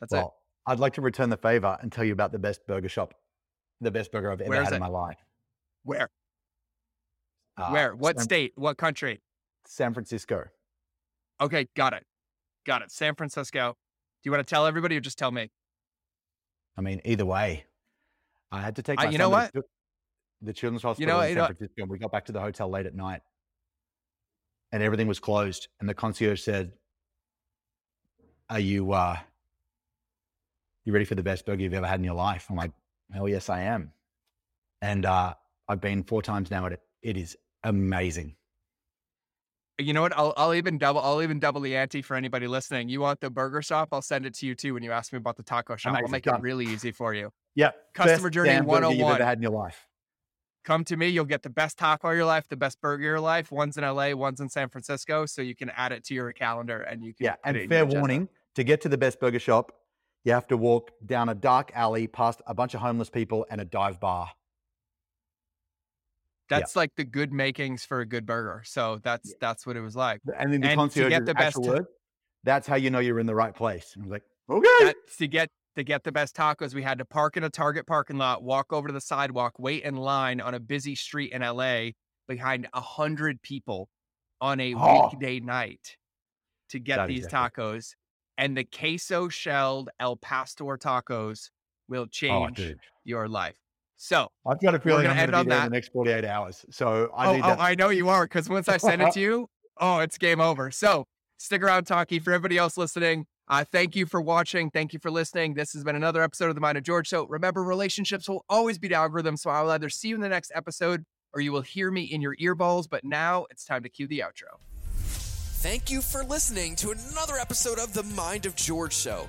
that's it. I'd like to return the favor and tell you about the best burger shop, the best burger I've ever had in my life. Where? Uh, Where? What San, state? What country? San Francisco. Okay, got it. Got it. San Francisco. Do you want to tell everybody or just tell me? I mean, either way, I had to take. Uh, you know to what? the children's hospital know what, in you San know- Francisco. and We got back to the hotel late at night, and everything was closed. And the concierge said, "Are you uh, you ready for the best burger you've ever had in your life?" I'm like, "Hell yes, I am." And uh, I've been four times now at it. It is amazing. You know what? I'll I'll even double I'll even double the ante for anybody listening. You want the burger shop? I'll send it to you too when you ask me about the taco shop. I'll make it really easy for you. Yeah, Customer best journey damn burger you've 101. ever oh had in your life. Come to me, you'll get the best taco of your life, the best burger of your life. One's in LA, one's in San Francisco, so you can add it to your calendar and you can Yeah, and fair warning: to get to the best burger shop, you have to walk down a dark alley past a bunch of homeless people and a dive bar. Yeah. That's like the good makings for a good burger. So that's that's what it was like. And then the And to concierge get the best word, that's how you know you're in the right place. And I was like, okay. that, to get to get the best tacos, we had to park in a Target parking lot, walk over to the sidewalk, wait in line on a busy street in LA behind a hundred people on a Oh. weekday night to get That these tacos. And the queso shelled El Pastor tacos will oh, change dude. your life. So, I've got a feeling gonna I'm end going to on be there in that. the next 48 hours. So I oh, need oh, that. I know you are because once I send it to [LAUGHS] you, oh, it's game over. So stick around, Taki. For everybody else listening, uh, thank you for watching. Thank you for listening. This has been another episode of The Mind of George. So remember, relationships will always beat algorithms. So I will either see you in the next episode or you will hear me in your earballs. But now it's time to cue the outro. Thank you for listening to another episode of the Mind of George Show.